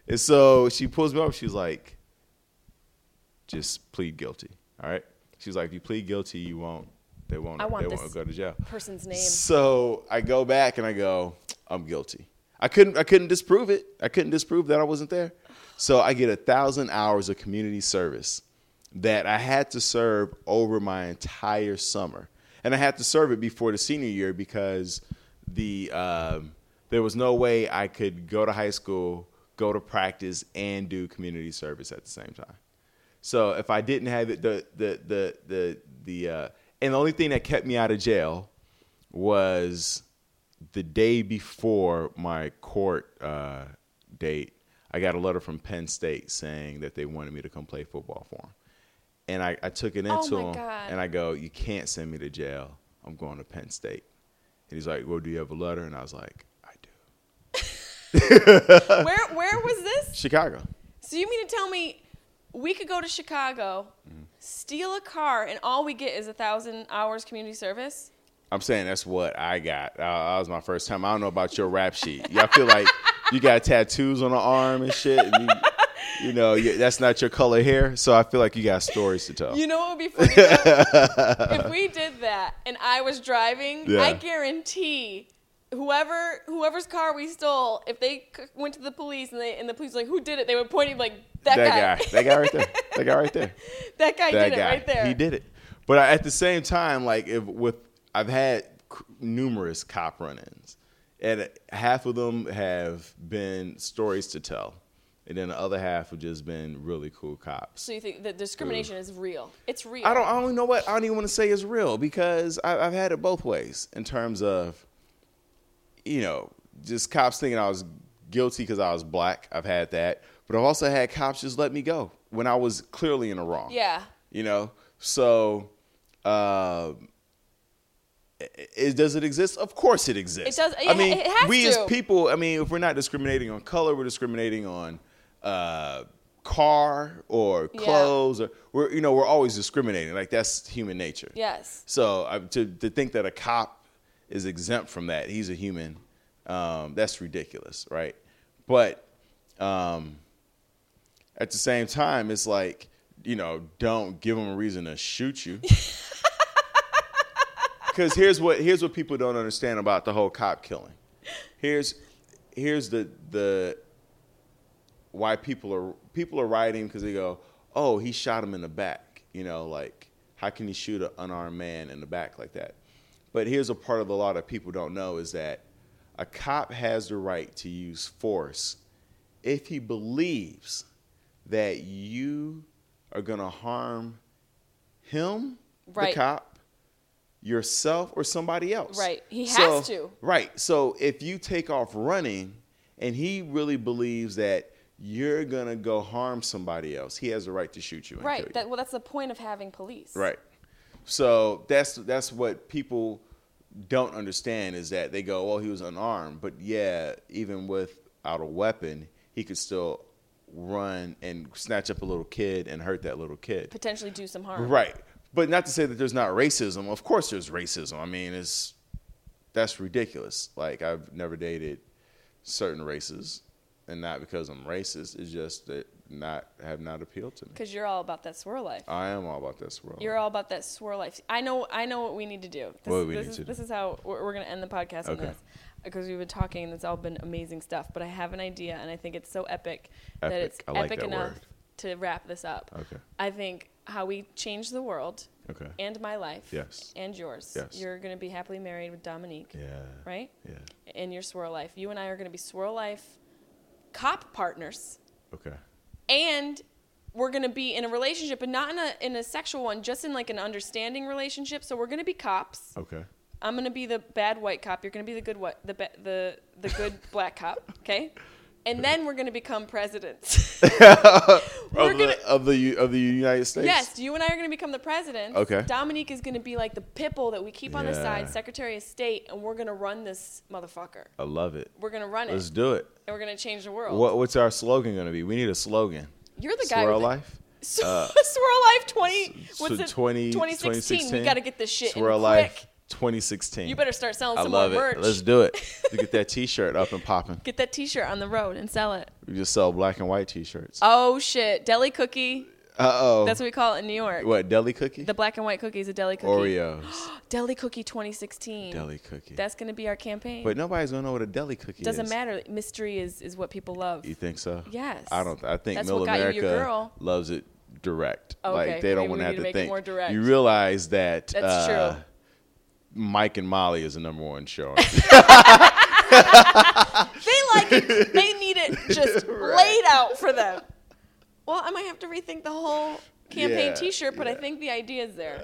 And so she pulls me up. She's like, just plead guilty. All right. She's like, if you plead guilty, you won't. They won't. I want they won't go to jail. person's name. So I go back and I go, I'm guilty. I couldn't. I couldn't disprove it. I couldn't disprove that I wasn't there. So I get a thousand hours of community service that I had to serve over my entire summer, and I had to serve it before the senior year because the um, there was no way I could go to high school, go to practice, and do community service at the same time. So if I didn't have it, the the the the the uh, and the only thing that kept me out of jail was the day before my court uh, date. I got a letter from Penn State saying that they wanted me to come play football for them, and I, I took it Oh into him, God. and I go, "You can't send me to jail. I'm going to Penn State." And he's like, "Well, do you have a letter?" And I was like. where where was this? Chicago. So you mean to tell me we could go to Chicago, Mm-hmm. steal a car, and all we get is a thousand hours community service? I'm saying that's what I got. Uh, that was my first time. I don't know about your rap sheet. Y'all feel like you got tattoos on the arm and shit. And you, you know, you, that's not your color hair. So I feel like you got stories to tell. You know what would be funny? if we did that and I was driving, Yeah. I guarantee whoever whoever's car we stole, if they c- went to the police and they and the police were like, "Who did it?" They would point at like that, that guy. that guy right there. That guy right there. that guy that did guy. it right there. He did it. But at the same time, like if with I've had numerous cop run-ins, and half of them have been stories to tell, and then the other half have just been really cool cops. So you think that discrimination is real? It's real. I don't. I don't even know what. I don't even want to say is real because I, I've had it both ways in terms of, you know, just cops thinking I was guilty because I was black. I've had that, but I've also had cops just let me go when I was clearly in the wrong. Yeah. You know. So, uh, it, does it exist? Of course it exists. It does- I yeah, mean, it has we to. as people. I mean, if we're not discriminating on color, we're discriminating on uh, car or Yeah. clothes, or we're you know we're always discriminating. Like that's human nature. Yes. So uh, to to think that a cop is exempt from that, he's a human. Um, that's ridiculous, right? But um, at the same time, it's like you know, don't give them a reason to shoot you. Because here's what here's what people don't understand about the whole cop killing. Here's here's the the why people are people are rioting because they go, oh, he shot him in the back. You know, like how can he shoot an unarmed man in the back like that? But here's a part of the law that people don't know is that a cop has the right to use force if he believes that you are going to harm him, Right. the cop, yourself, or somebody else. Right. He So- has to. Right. So if you take off running and he really believes that you're going to go harm somebody else, he has the right to shoot you Right. That, well, that's the point of having police. Right. So that's that's what people don't understand is that they go, well, he was unarmed, but yeah, even without a weapon, he could still run and snatch up a little kid and hurt that little kid. Potentially do some harm. Right. But not to say that there's not racism. Of course there's racism. I mean, it's that's ridiculous. Like I've never dated certain races and not because I'm racist. It's just that not have not appealed to me. Because you're all about that swirl life. I am all about that swirl. You're all about that swirl life. I know. I know what we need to do. This, What we this need is, to do? This is how we're, we're going to end the podcast on this because we've been talking and it's all been amazing stuff. But I have an idea, and I think it's so epic, that it's like epic that enough word. to wrap this up. Okay. I think how we change the world Okay. and my life Yes. and yours. Yes. You're going to be happily married with Dominique, Yeah. right? Yeah. In your swirl life, you and I are going to be swirl life cop partners. Okay. And we're going to be in a relationship but not in a in a sexual one just in like an understanding relationship. So we're going to be cops. Okay. i'm going to be the bad white cop. You're going to be the good what the ba- the the good black cop okay and then we're going to become presidents of, We're the, gonna- of the of the United States. yes you and i are going to become the president. Okay. dominique is going to be like the pipple that we keep on the side secretary of state and we're going to run this motherfucker I love it. we're going to run it Let's do it. and we're going to change the world What what's our slogan going to be? We need a slogan. you're the guy Swirl life. Swirl uh, Life 20. What's So it? 20, 2016. We got to get this shit Swirl Life quick. 2016. You better start selling I some love more it. merch. Let's do it. to get that T-shirt up and popping. Get that T-shirt on the road and sell it. We just sell black and white T-shirts. Oh shit! Deli cookie. Uh oh. That's what we call it in New York. what deli cookie? The black and white cookie is a deli cookie. Oreos. Deli cookie 2016. deli cookie. That's gonna be our campaign. but nobody's gonna know what a deli cookie Doesn't is. matter. Mystery is is what people love. You think so? Yes. I don't. I think That's Middle America your girl. loves it direct. Okay, Like they don't want to have to to make it think. more direct. You realize that That's uh, true. Mike and Molly is the number one show. They like it. They need it just laid out for them. Well, I might have to rethink the whole campaign Yeah, T-shirt, but I think the idea is there.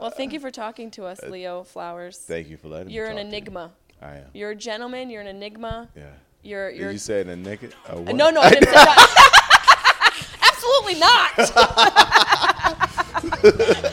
Well, thank you for talking to us, uh, Leo Flowers. Thank you for letting me. You're an talk to you. enigma. I am. You're a gentleman. You're an enigma. Yeah. You're you're. you say a naked? A what? no, no, I didn't say that. Absolutely not.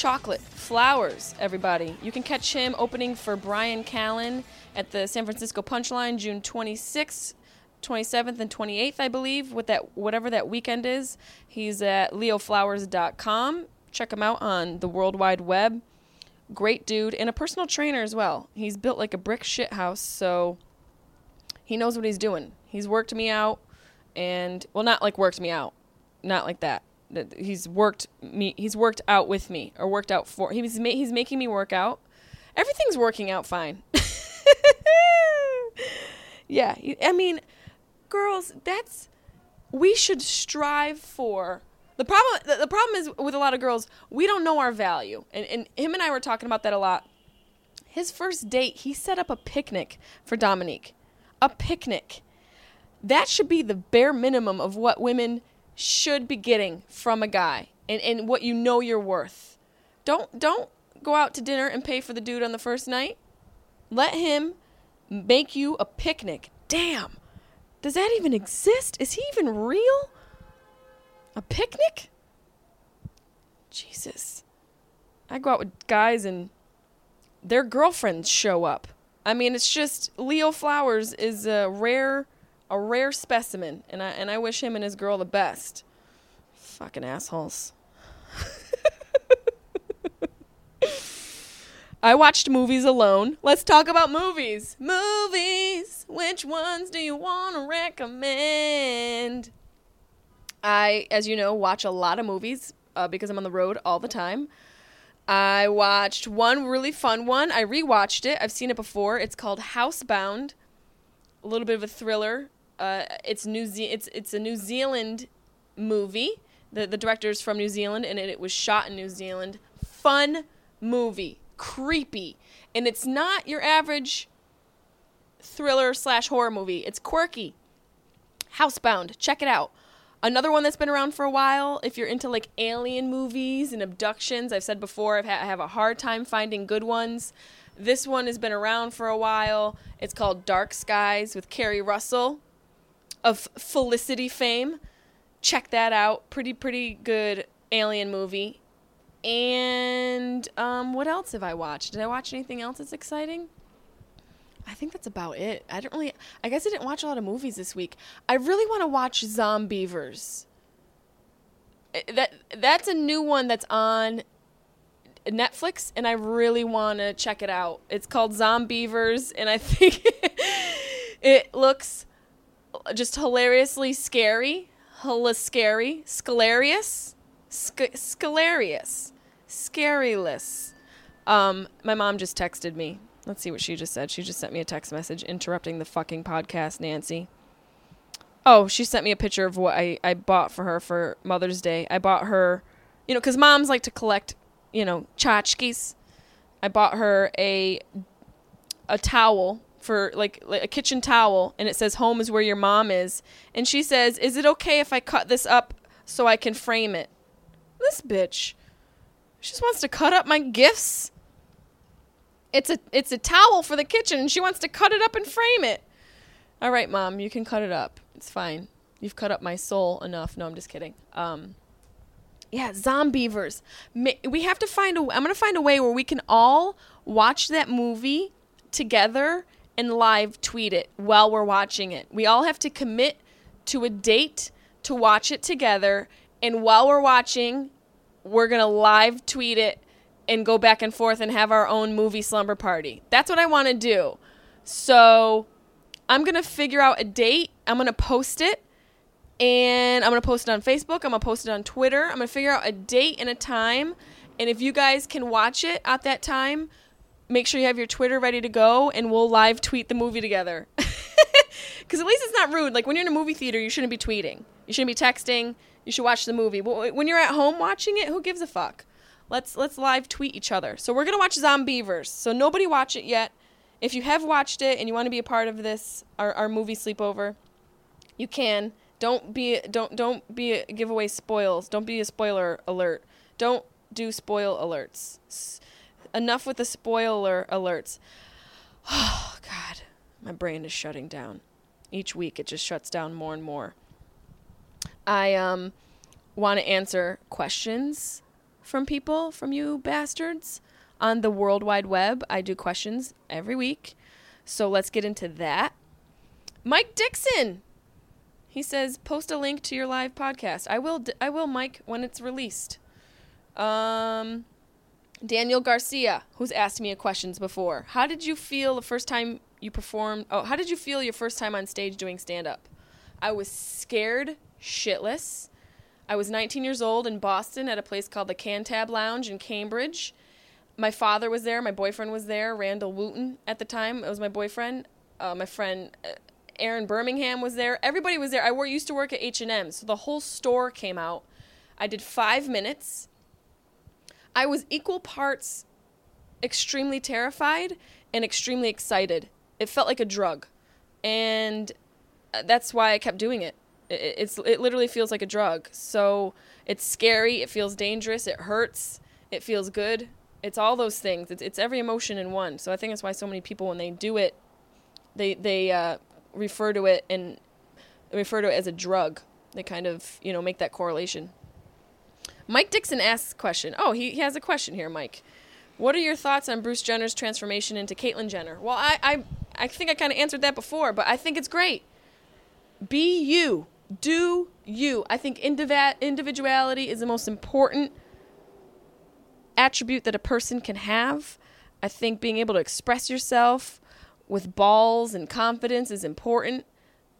Chocolate Flowers, everybody. You can catch him opening for Bryan Callen at the San Francisco Punchline June 26th, 27th, and 28th, I believe, with that whatever that weekend is. He's at leoflowers.com. Check him out on the World Wide Web. Great dude and a personal trainer as well. He's built like a brick shit house, so he knows what he's doing. He's worked me out, and well, not like worked me out, not like that. He's worked me. He's worked out with me, or worked out for. He's ma- he's making me work out. Everything's working out fine. yeah, I mean, girls, that's we should strive for. The problem, the, the problem is with a lot of girls, we don't know our value, and and him and I were talking about that a lot. His first date, he set up a picnic for Dominique. A picnic. That should be the bare minimum of what women should be getting from a guy and, and what you know you're worth. Don't don't go out to dinner and pay for the dude on the first night. Let him make you a picnic. Damn. Does that even exist? Is he even real? A picnic? Jesus. I go out with guys and their girlfriends show up. I mean, it's just Leo Flowers is a rare, a rare specimen, and I and I wish him and his girl the best. Fucking assholes. I watched movies alone. Let's talk about movies. Movies. Which ones do you want to recommend? I, as you know, watch a lot of movies uh, because I'm on the road all the time. I watched one really fun one. I rewatched it. I've seen it before. It's called Housebound. A little bit of a thriller. Uh, it's New Ze- it's it's a New Zealand movie. The the director's from New Zealand and it, it was shot in New Zealand. Fun movie, creepy, and it's not your average thriller slash horror movie. It's quirky. Housebound. Check it out. Another one that's been around for a while, if you're into like alien movies and abductions, I've said before, I've ha- I have a hard time finding good ones. This one has been around for a while. It's called Dark Skies with Keri Russell of Felicity fame. Check that out. Pretty, pretty good alien movie. And um, what else have I watched? Did I watch anything else that's exciting? I think that's about it. I don't really. I guess I didn't watch a lot of movies this week. I really want to watch Zombeavers. That that's a new one that's on Netflix, and I really want to check it out. It's called Zombeavers, and I think it looks just hilariously scary, hella scary, scalarious, sc- scalarious, scaryless. Um, my mom just texted me. Let's see what she just said. She just sent me a text message interrupting the fucking podcast, Nancy. Oh, she sent me a picture of what I, I bought for her for Mother's Day. I bought her, you know, because moms like to collect, you know, tchotchkes. I bought her a a towel for like, like a kitchen towel, and it says "Home is where your mom is." And she says, "Is it okay if I cut this up so I can frame it?" This bitch, she just wants to cut up my gifts. It's a it's a towel for the kitchen, and she wants to cut it up and frame it. All right, mom, you can cut it up. It's fine. You've cut up my soul enough. No, I'm just kidding. Um, yeah, Zombeavers. We have to find a. I'm gonna find a way where we can all watch that movie together and live tweet it while we're watching it. We all have to commit to a date to watch it together, and while we're watching, we're gonna live tweet it and go back and forth and have our own movie slumber party. That's what I want to do. So I'm going to figure out a date. I'm going to post it. And I'm going to post it on Facebook. I'm going to post it on Twitter. I'm going to figure out a date and a time. And if you guys can watch it at that time, make sure you have your Twitter ready to go and we'll live tweet the movie together. Because at least it's not rude. Like when you're in a movie theater, you shouldn't be tweeting. You shouldn't be texting. You should watch the movie. But when you're at home watching it, who gives a fuck? Let's let's live tweet each other. So we're gonna watch Zombeavers. So nobody watch it yet. If you have watched it and you want to be a part of this, our, our movie sleepover, you can. Don't be don't don't be give away spoils. Don't be a spoiler alert. Don't do spoil alerts. Enough with the spoiler alerts. Oh God, my brain is shutting down. Each week it just shuts down more and more. I um want to answer questions from people, from you bastards on the World Wide Web. I do questions every week. So let's get into that. Mike Dixon. He says post a link to your live podcast. I will I will Mike when it's released. Um Daniel Garcia, who's asked me questions before. How did you feel the first time you performed? Oh, how did you feel your first time on stage doing stand up? I was scared shitless. I was 19 years old in Boston at a place called the Cantab Lounge in Cambridge my father was there. My boyfriend was there. Randall Wooten at the time. It was my boyfriend. Uh, my friend uh, Aaron Birmingham was there. Everybody was there. I wor- used to work at H and M, so the whole store came out. I did five minutes. I was equal parts extremely terrified and extremely excited. It felt like a drug, and uh, that's why I kept doing it. it it's it literally feels like a drug. So it's scary. It feels dangerous. It hurts. It feels good it's all those things. It's it's every emotion in one. So I think that's why so many people when they do it, they they uh, refer to it and refer to it as a drug. They kind of you know make that correlation. Mike Dixon asks question. Oh, he, he has a question here, Mike. What are your thoughts on Bruce Jenner's transformation into Caitlyn Jenner? Well, I I, I think I kind of answered that before, but I think it's great. Be you. Do you. I think indiv- individuality is the most important attribute that a person can have. I think being able to express yourself with balls and confidence is important.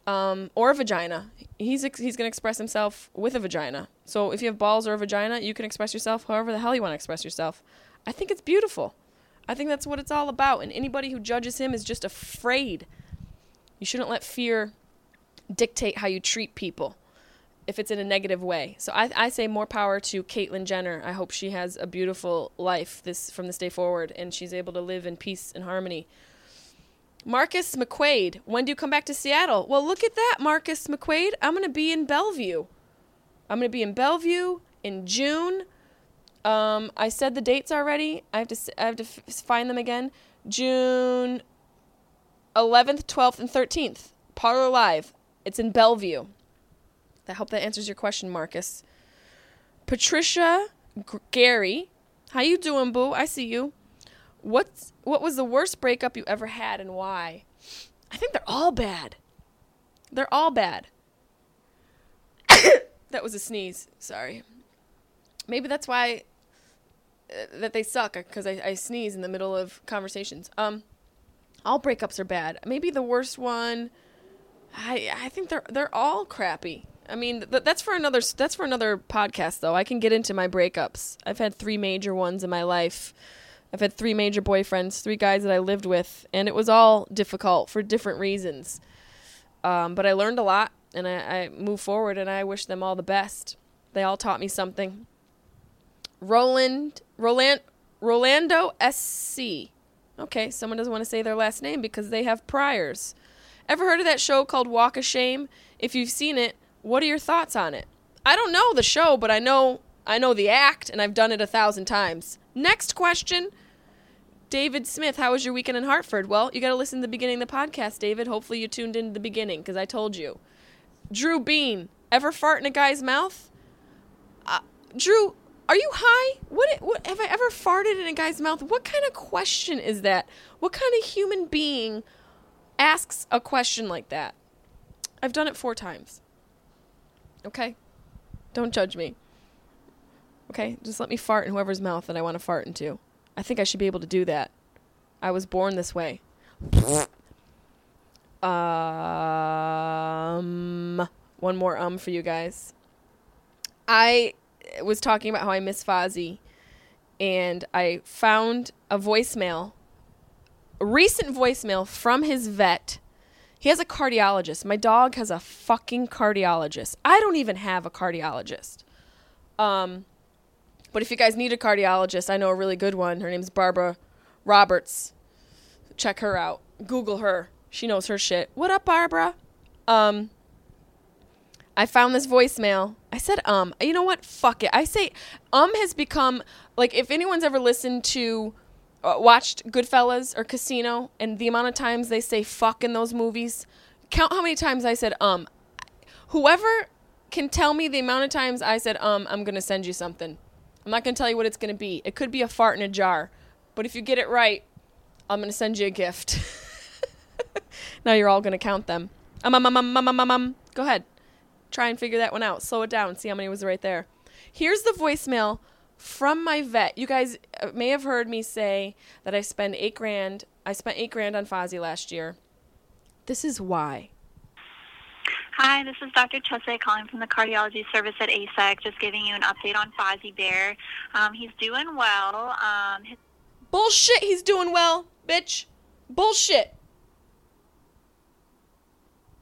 Um, or a vagina. He's ex- he's to express himself with a vagina. So if you have balls or a vagina, you can express yourself however the hell you want to express yourself. I think it's beautiful. I think that's what it's all about. And anybody who judges him is just afraid. You shouldn't let fear dictate how you treat people if it's in a negative way. So I, I say more power to Caitlyn Jenner. I hope she has a beautiful life this from this day forward and she's able to live in peace and harmony. Marcus McQuaid, when do you come back to Seattle? Well, look at that, Marcus McQuaid. I'm going to be in Bellevue. I'm going to be in Bellevue in June. Um, I said the dates already. I have to I have to f- find them again. June 11th, 12th, and 13th. Parlor Live. It's in Bellevue. I hope that answers your question, Marcus. Patricia G- Gary, how you doing, boo? I see you. What's what was the worst breakup you ever had and why? I think they're all bad. They're all bad. that was a sneeze. Sorry. Maybe that's why uh, that they suck because I, I sneeze in the middle of conversations. Um, all breakups are bad. Maybe the worst one. I I think they're they're all crappy. I mean, th- that's for another that's for another podcast though. I can get into my breakups. I've had three major ones in my life. I've had three major boyfriends, three guys that I lived with, and it was all difficult for different reasons. Um, but I learned a lot, and I, I forward, and I wish them all the best. They all taught me something. Roland, Roland, Rolando SC. Okay, someone doesn't want to say their last name because they have priors. Ever heard of that show called Walk of Shame? If you've seen it, what are your thoughts on it? I don't know the show, but I know I know the act, and I've done it a thousand times. Next question. David Smith, how was your weekend in Hartford? Well, you got to listen to the beginning of the podcast, David. Hopefully, you tuned in to the beginning because I told you. Drew Bean, ever fart in a guy's mouth? Uh, Drew, are you high? What, what have I ever farted in a guy's mouth? What kind of question is that? What kind of human being asks a question like that? I've done it four times. Okay? Don't judge me. Okay? Just let me fart in whoever's mouth that I want to fart into. I think I should be able to do that. I was born this way. Um, one more um for you guys. I was talking about how I miss Fozzie, and I found a voicemail, a recent voicemail from his vet. He has a cardiologist. My dog has a fucking cardiologist. I don't even have a cardiologist. Um, but if you guys need a cardiologist, I know a really good one. Her name's Barbara Roberts. Check her out. Google her. She knows her shit. What up, Barbara? Um, I found this voicemail. I said um. You know what? Fuck it. I say um has become like if anyone's ever listened to uh, watched Goodfellas or Casino and the amount of times they say fuck in those movies, count how many times I said um. Whoever can tell me the amount of times I said um, I'm going to send you something. I'm not going to tell you what it's going to be. It could be a fart in a jar. But if you get it right, I'm going to send you a gift. now you're all going to count them. Um, um, um, um, um, um, um, um. Go ahead. Try and figure that one out. Slow it down. See how many was right there. Here's the voicemail from my vet. You guys uh, may have heard me say that I spend eight grand. I spent eight grand on Fozzie last year. This is why. Hi, this is Dr. Chesay calling from the cardiology service at ASEC, just giving you an update on Fozzie Bear. Um, he's doing well. Um, his, Bullshit. He's doing well, bitch. Bullshit.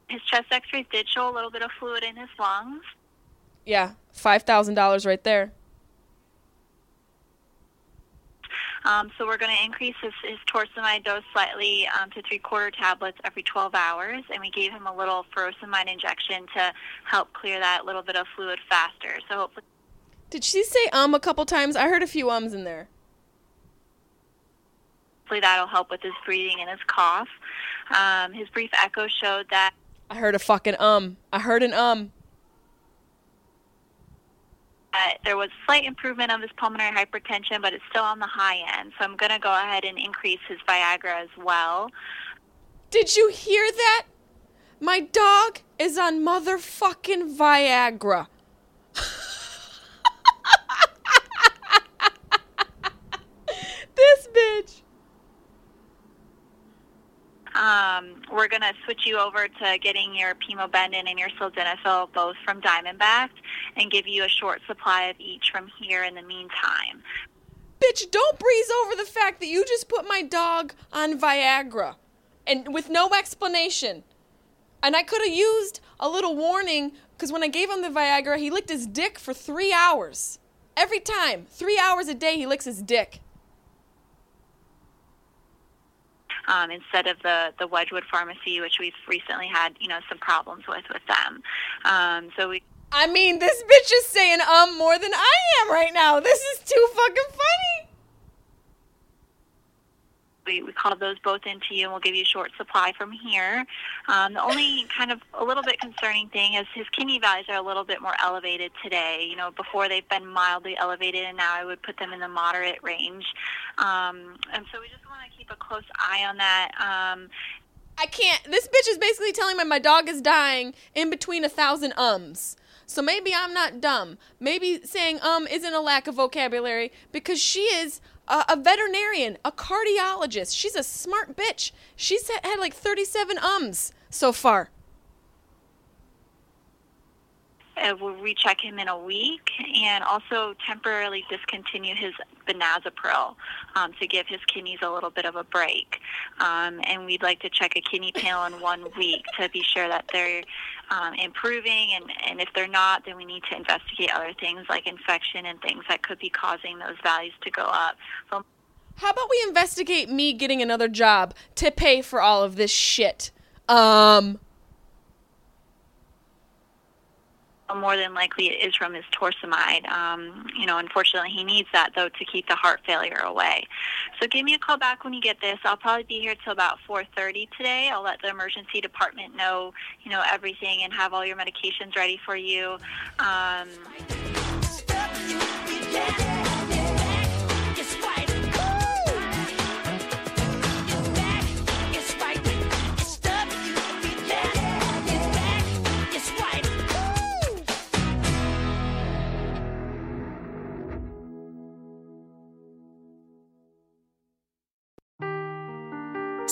his chest x-rays did show a little bit of fluid in his lungs. Yeah, five thousand dollars right there. Um, so we're going to increase his, his torsemide dose slightly um, to three-quarter tablets every 12 hours, and we gave him a little furosemide injection to help clear that little bit of fluid faster. So hopefully Did she say um a couple times? I heard a few ums in there. Hopefully that'll help with his breathing and his cough. Um, his brief echo showed that I heard a fucking um. I heard an um. Uh, there was slight improvement of his pulmonary hypertension, but it's still on the high end. So I'm going to go ahead and increase his Viagra as well. Did you hear that? My dog is on motherfucking Viagra. this bitch. Um, we're going to switch you over to getting your pimobendan and your Sildenafil both from Diamondback and give you a short supply of each from here in the meantime. Bitch, don't breeze over the fact that you just put my dog on Viagra and with no explanation. And I could have used a little warning because when I gave him the Viagra, he licked his dick for three hours. Every time. Three hours a day, he licks his dick. Um, instead of the, the Wedgewood Pharmacy, which we've recently had, you know, some problems with with them. Um, so we I mean, this bitch is saying um more than I am right now. This is too fucking funny. We, we called those both into you and we'll give you a short supply from here. Um, the only kind of a little bit concerning thing is his kidney values are a little bit more elevated today. You know, before they've been mildly elevated and now I would put them in the moderate range. Um, and so we just want to keep a close eye on that. Um, I can't. This bitch is basically telling me my dog is dying in between a thousand ums. So maybe I'm not dumb. Maybe saying um isn't a lack of vocabulary because she is a, a veterinarian, a cardiologist. She's a smart bitch. She's had, like 37 ums so far. We'll recheck him in a week and also temporarily discontinue his benazepril um, to give his kidneys a little bit of a break. Um, and we'd like to check a kidney panel in one week to be sure that they're um, improving. And, and if they're not, then we need to investigate other things like infection and things that could be causing those values to go up. So How about we investigate me getting another job to pay for all of this shit? Um, more than likely it is from his torsemide. Um, you know, unfortunately, he needs that though to keep the heart failure away. So give me a call back when you get this. I'll probably be here till about 4:30 today. I'll let the emergency department know, you know, everything and have all your medications ready for you. Um,